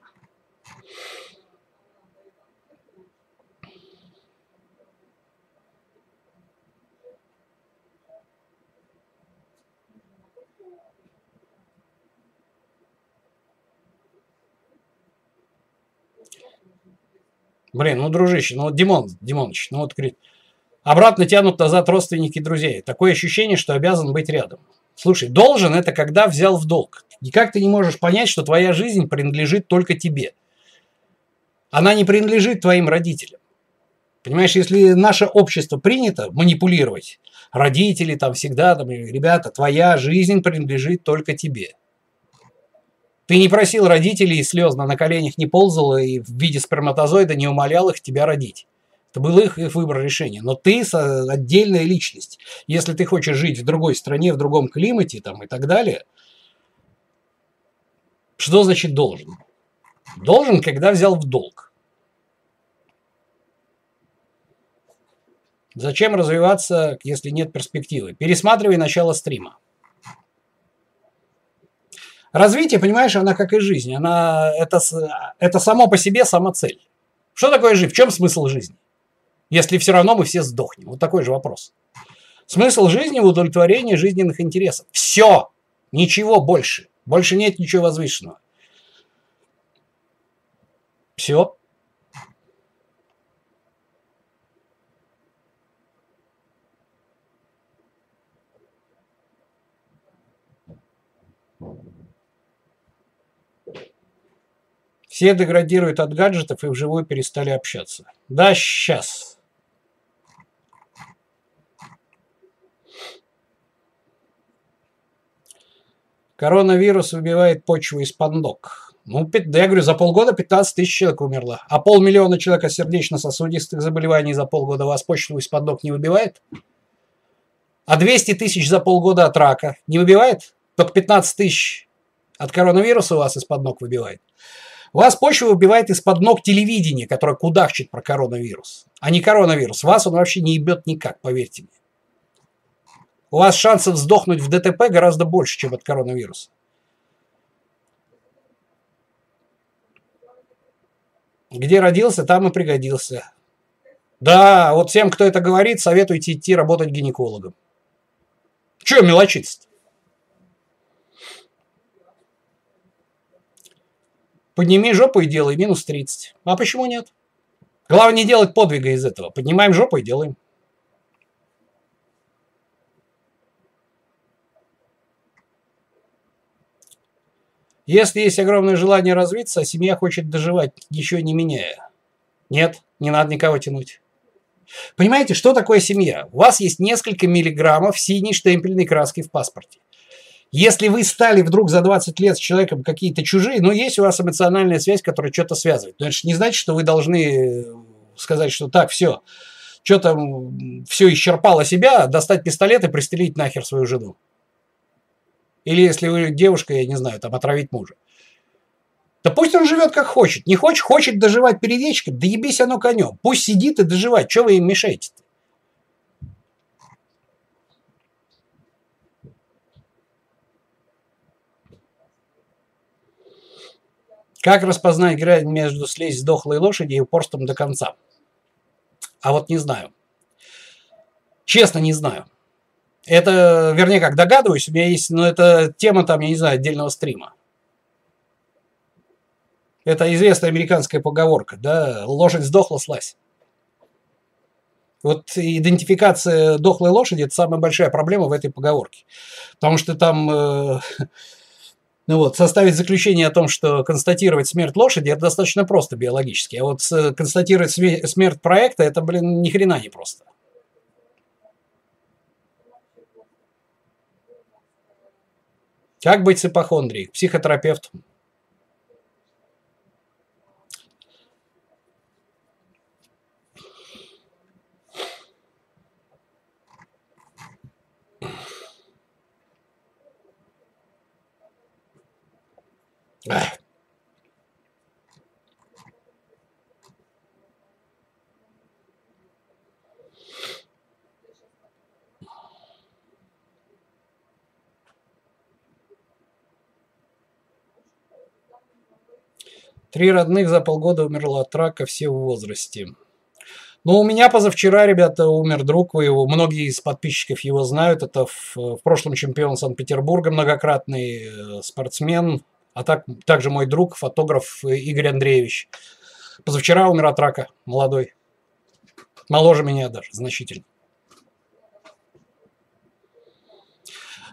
Блин, ну, дружище, ну вот Димон, Димоныч, ну вот, говорит, обратно тянут назад родственники друзей. Такое ощущение, что обязан быть рядом. Слушай, должен это когда взял в долг. Никак ты не можешь понять, что твоя жизнь принадлежит только тебе. Она не принадлежит твоим родителям. Понимаешь, если наше общество принято манипулировать, родители там всегда, там, ребята, твоя жизнь принадлежит только тебе. Ты не просил родителей слезно на коленях не ползал и в виде сперматозоида не умолял их тебя родить. Это был их, их выбор решения. Но ты отдельная личность. Если ты хочешь жить в другой стране, в другом климате там, и так далее, что значит должен? Должен, когда взял в долг. Зачем развиваться, если нет перспективы? Пересматривай начало стрима. Развитие, понимаешь, она как и жизнь. Она, это, это само по себе сама цель. Что такое жизнь? В чем смысл жизни? Если все равно мы все сдохнем. Вот такой же вопрос. Смысл жизни в удовлетворении жизненных интересов. Все. Ничего больше. Больше нет ничего возвышенного. Все. Все деградируют от гаджетов и вживую перестали общаться. Да, сейчас. Коронавирус выбивает почву из-под ног. Ну, да я говорю, за полгода 15 тысяч человек умерло. А полмиллиона человек от сердечно-сосудистых заболеваний за полгода вас почву из-под ног не выбивает? А 200 тысяч за полгода от рака не выбивает? Только 15 тысяч от коронавируса у вас из-под ног выбивает. Вас почва выбивает из-под ног телевидение, которое кудахчет про коронавирус. А не коронавирус. Вас он вообще не ебет никак, поверьте мне. У вас шансов сдохнуть в ДТП гораздо больше, чем от коронавируса. Где родился, там и пригодился. Да, вот всем, кто это говорит, советуйте идти работать гинекологом. Чего мелочиться -то? Подними жопу и делай минус 30. А почему нет? Главное не делать подвига из этого. Поднимаем жопу и делаем. Если есть огромное желание развиться, а семья хочет доживать, еще не меняя. Нет, не надо никого тянуть. Понимаете, что такое семья? У вас есть несколько миллиграммов синей штемпельной краски в паспорте. Если вы стали вдруг за 20 лет с человеком какие-то чужие, но есть у вас эмоциональная связь, которая что-то связывает. Но это же не значит, что вы должны сказать, что так, все, что-то все исчерпало себя, достать пистолет и пристрелить нахер свою жену. Или если вы девушка, я не знаю, там отравить мужа. Да пусть он живет как хочет. Не хочет, хочет доживать перед вечком, да ебись оно конем. Пусть сидит и доживает. Что вы им мешаете Как распознать грань между слезть с дохлой лошади и упорством до конца? А вот не знаю. Честно, не знаю. Это, вернее, как догадываюсь, у меня есть, но это тема там, я не знаю, отдельного стрима. Это известная американская поговорка, да, лошадь сдохла, слазь. Вот идентификация дохлой лошади – это самая большая проблема в этой поговорке. Потому что там, э, ну вот, составить заключение о том, что констатировать смерть лошади – это достаточно просто биологически. А вот констатировать смерть проекта – это, блин, ни хрена не просто. Как быть с ипохондрией? К Три родных за полгода умерло от рака, все в возрасте. Ну, у меня позавчера, ребята, умер друг, вы его, многие из подписчиков его знают, это в, в прошлом чемпион Санкт-Петербурга, многократный э, спортсмен, а так, также мой друг, фотограф Игорь Андреевич. Позавчера умер от рака, молодой, моложе меня даже, значительно.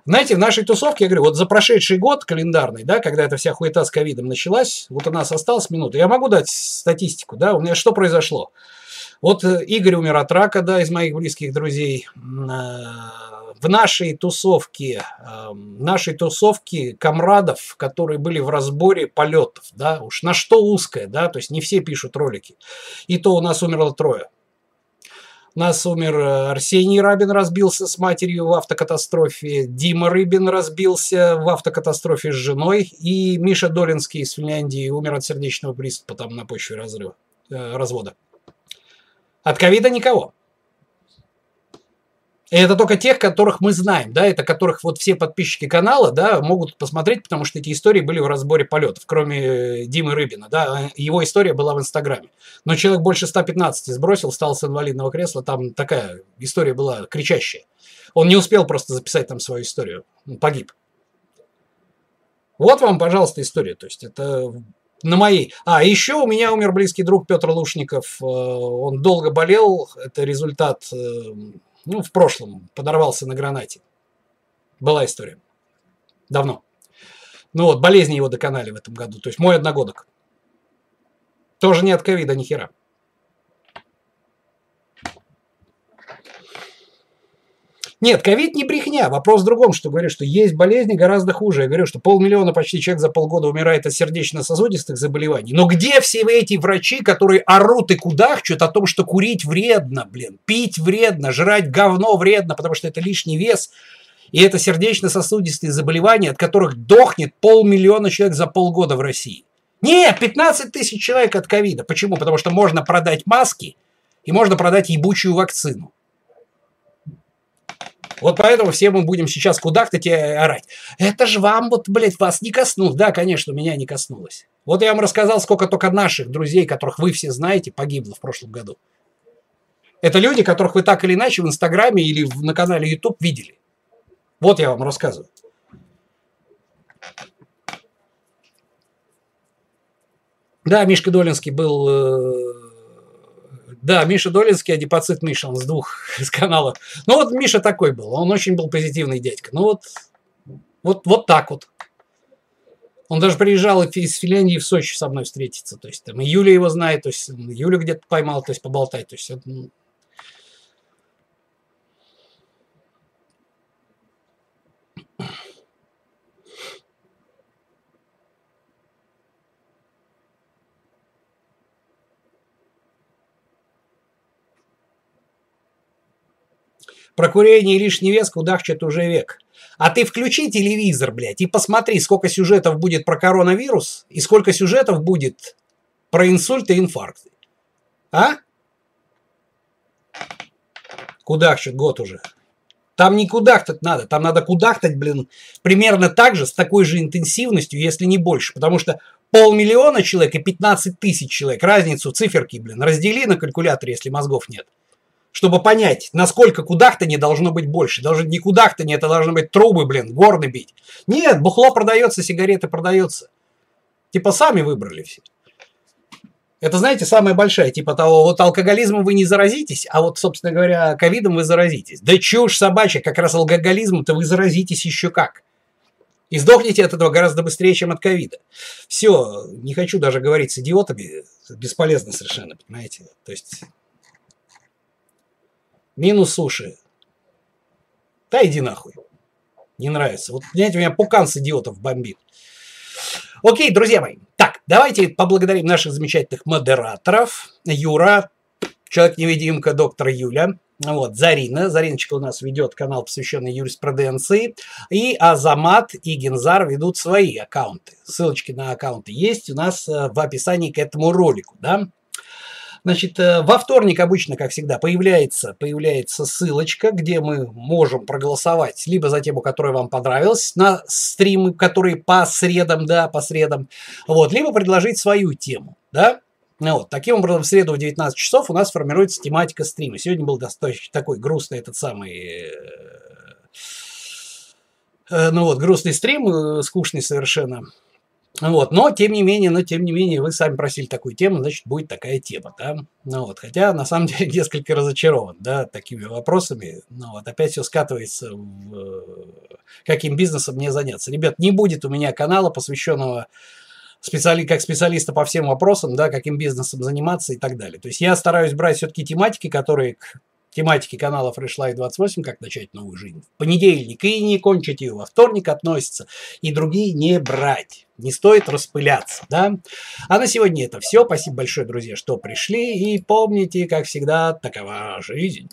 Знаете, в нашей тусовке, я говорю, вот за прошедший год календарный, да, когда эта вся хуета с ковидом началась, вот у нас осталась минута, я могу дать статистику, да, у меня что произошло? Вот э, Игорь умер от рака, да, из моих близких друзей. В нашей тусовке, э, в нашей тусовке комрадов, которые были в разборе полетов, да, уж на что узкое, да, то есть не все пишут ролики. И то у нас умерло трое. У нас умер э, Арсений Рабин, разбился с матерью в автокатастрофе. Дима Рыбин разбился в автокатастрофе с женой. И Миша Долинский из Финляндии умер от сердечного приступа там на почве разрыва, э, развода. От ковида никого. И это только тех, которых мы знаем, да, это которых вот все подписчики канала, да, могут посмотреть, потому что эти истории были в разборе полетов, кроме э, Димы Рыбина, да, его история была в Инстаграме. Но человек больше 115 сбросил, стал с инвалидного кресла, там такая история была кричащая. Он не успел просто записать там свою историю, он погиб. Вот вам, пожалуйста, история, то есть это на моей. А, еще у меня умер близкий друг Петр Лушников, э, он долго болел, это результат э, ну, в прошлом подорвался на гранате. Была история. Давно. Ну вот, болезни его доконали в этом году. То есть мой одногодок. Тоже не от ковида, ни хера. Нет, ковид не брехня. Вопрос в другом, что говорю, что есть болезни гораздо хуже. Я говорю, что полмиллиона почти человек за полгода умирает от сердечно-сосудистых заболеваний. Но где все эти врачи, которые орут и кудахчут о том, что курить вредно, блин, пить вредно, жрать говно вредно, потому что это лишний вес, и это сердечно-сосудистые заболевания, от которых дохнет полмиллиона человек за полгода в России. Нет, 15 тысяч человек от ковида. Почему? Потому что можно продать маски и можно продать ебучую вакцину. Вот поэтому все мы будем сейчас кудахтать и орать. Это же вам вот, блядь, вас не коснулось. Да, конечно, меня не коснулось. Вот я вам рассказал, сколько только наших друзей, которых вы все знаете, погибло в прошлом году. Это люди, которых вы так или иначе в Инстаграме или на канале YouTube видели. Вот я вам рассказываю. Да, Мишка Долинский был э, да, Миша Долинский, адипоцит Миша, он с двух с каналов. Ну вот Миша такой был, он очень был позитивный дядька. Ну вот, вот, вот так вот. Он даже приезжал из Финляндии в Сочи со мной встретиться. То есть там и Юля его знает, то есть Юля где-то поймал, то есть поболтать. То есть это, Про курение и лишний вес кудахчет уже век. А ты включи телевизор, блядь, и посмотри, сколько сюжетов будет про коронавирус и сколько сюжетов будет про инсульты и инфаркты. А? Кудахчет год уже. Там не кудахтать надо, там надо кудахтать, блин, примерно так же, с такой же интенсивностью, если не больше. Потому что полмиллиона человек и 15 тысяч человек, разницу циферки, блин, раздели на калькуляторе, если мозгов нет чтобы понять, насколько кудахта не должно быть больше. Должно не кудахта не это должно быть трубы, блин, горны бить. Нет, бухло продается, сигареты продаются. Типа сами выбрали все. Это, знаете, самая большая, типа того, вот алкоголизмом вы не заразитесь, а вот, собственно говоря, ковидом вы заразитесь. Да чушь собачья, как раз алкоголизмом-то вы заразитесь еще как. И сдохнете от этого гораздо быстрее, чем от ковида. Все, не хочу даже говорить с идиотами, бесполезно совершенно, понимаете? То есть Минус суши. Да иди нахуй. Не нравится. Вот, знаете, у меня пукан с идиотов бомбит. Окей, друзья мои. Так, давайте поблагодарим наших замечательных модераторов. Юра, Человек-невидимка, доктор Юля. Вот, Зарина. Зариночка у нас ведет канал, посвященный юриспруденции. И Азамат и Гензар ведут свои аккаунты. Ссылочки на аккаунты есть у нас э, в описании к этому ролику. Да? Значит, э, во вторник обычно, как всегда, появляется, появляется ссылочка, где мы можем проголосовать либо за тему, которая вам понравилась, на стримы, которые по средам, да, по средам, вот, либо предложить свою тему, да, ну вот, таким образом, в среду в 19 часов у нас формируется тематика стрима. Сегодня был достаточно такой грустный этот самый... Э, э, ну вот, грустный стрим, скучный совершенно. Вот, но тем не менее, но тем не менее, вы сами просили такую тему, значит, будет такая тема, да. Ну вот, хотя на самом деле несколько разочарован, да, такими вопросами. Ну вот, опять все скатывается в каким бизнесом мне заняться. Ребят, не будет у меня канала, посвященного специали, как специалиста по всем вопросам, да, каким бизнесом заниматься и так далее. То есть я стараюсь брать все-таки тематики, которые тематики канала Fresh Life 28 «Как начать новую жизнь» в понедельник и не кончить ее во вторник относится, и другие не брать. Не стоит распыляться, да? А на сегодня это все. Спасибо большое, друзья, что пришли. И помните, как всегда, такова жизнь.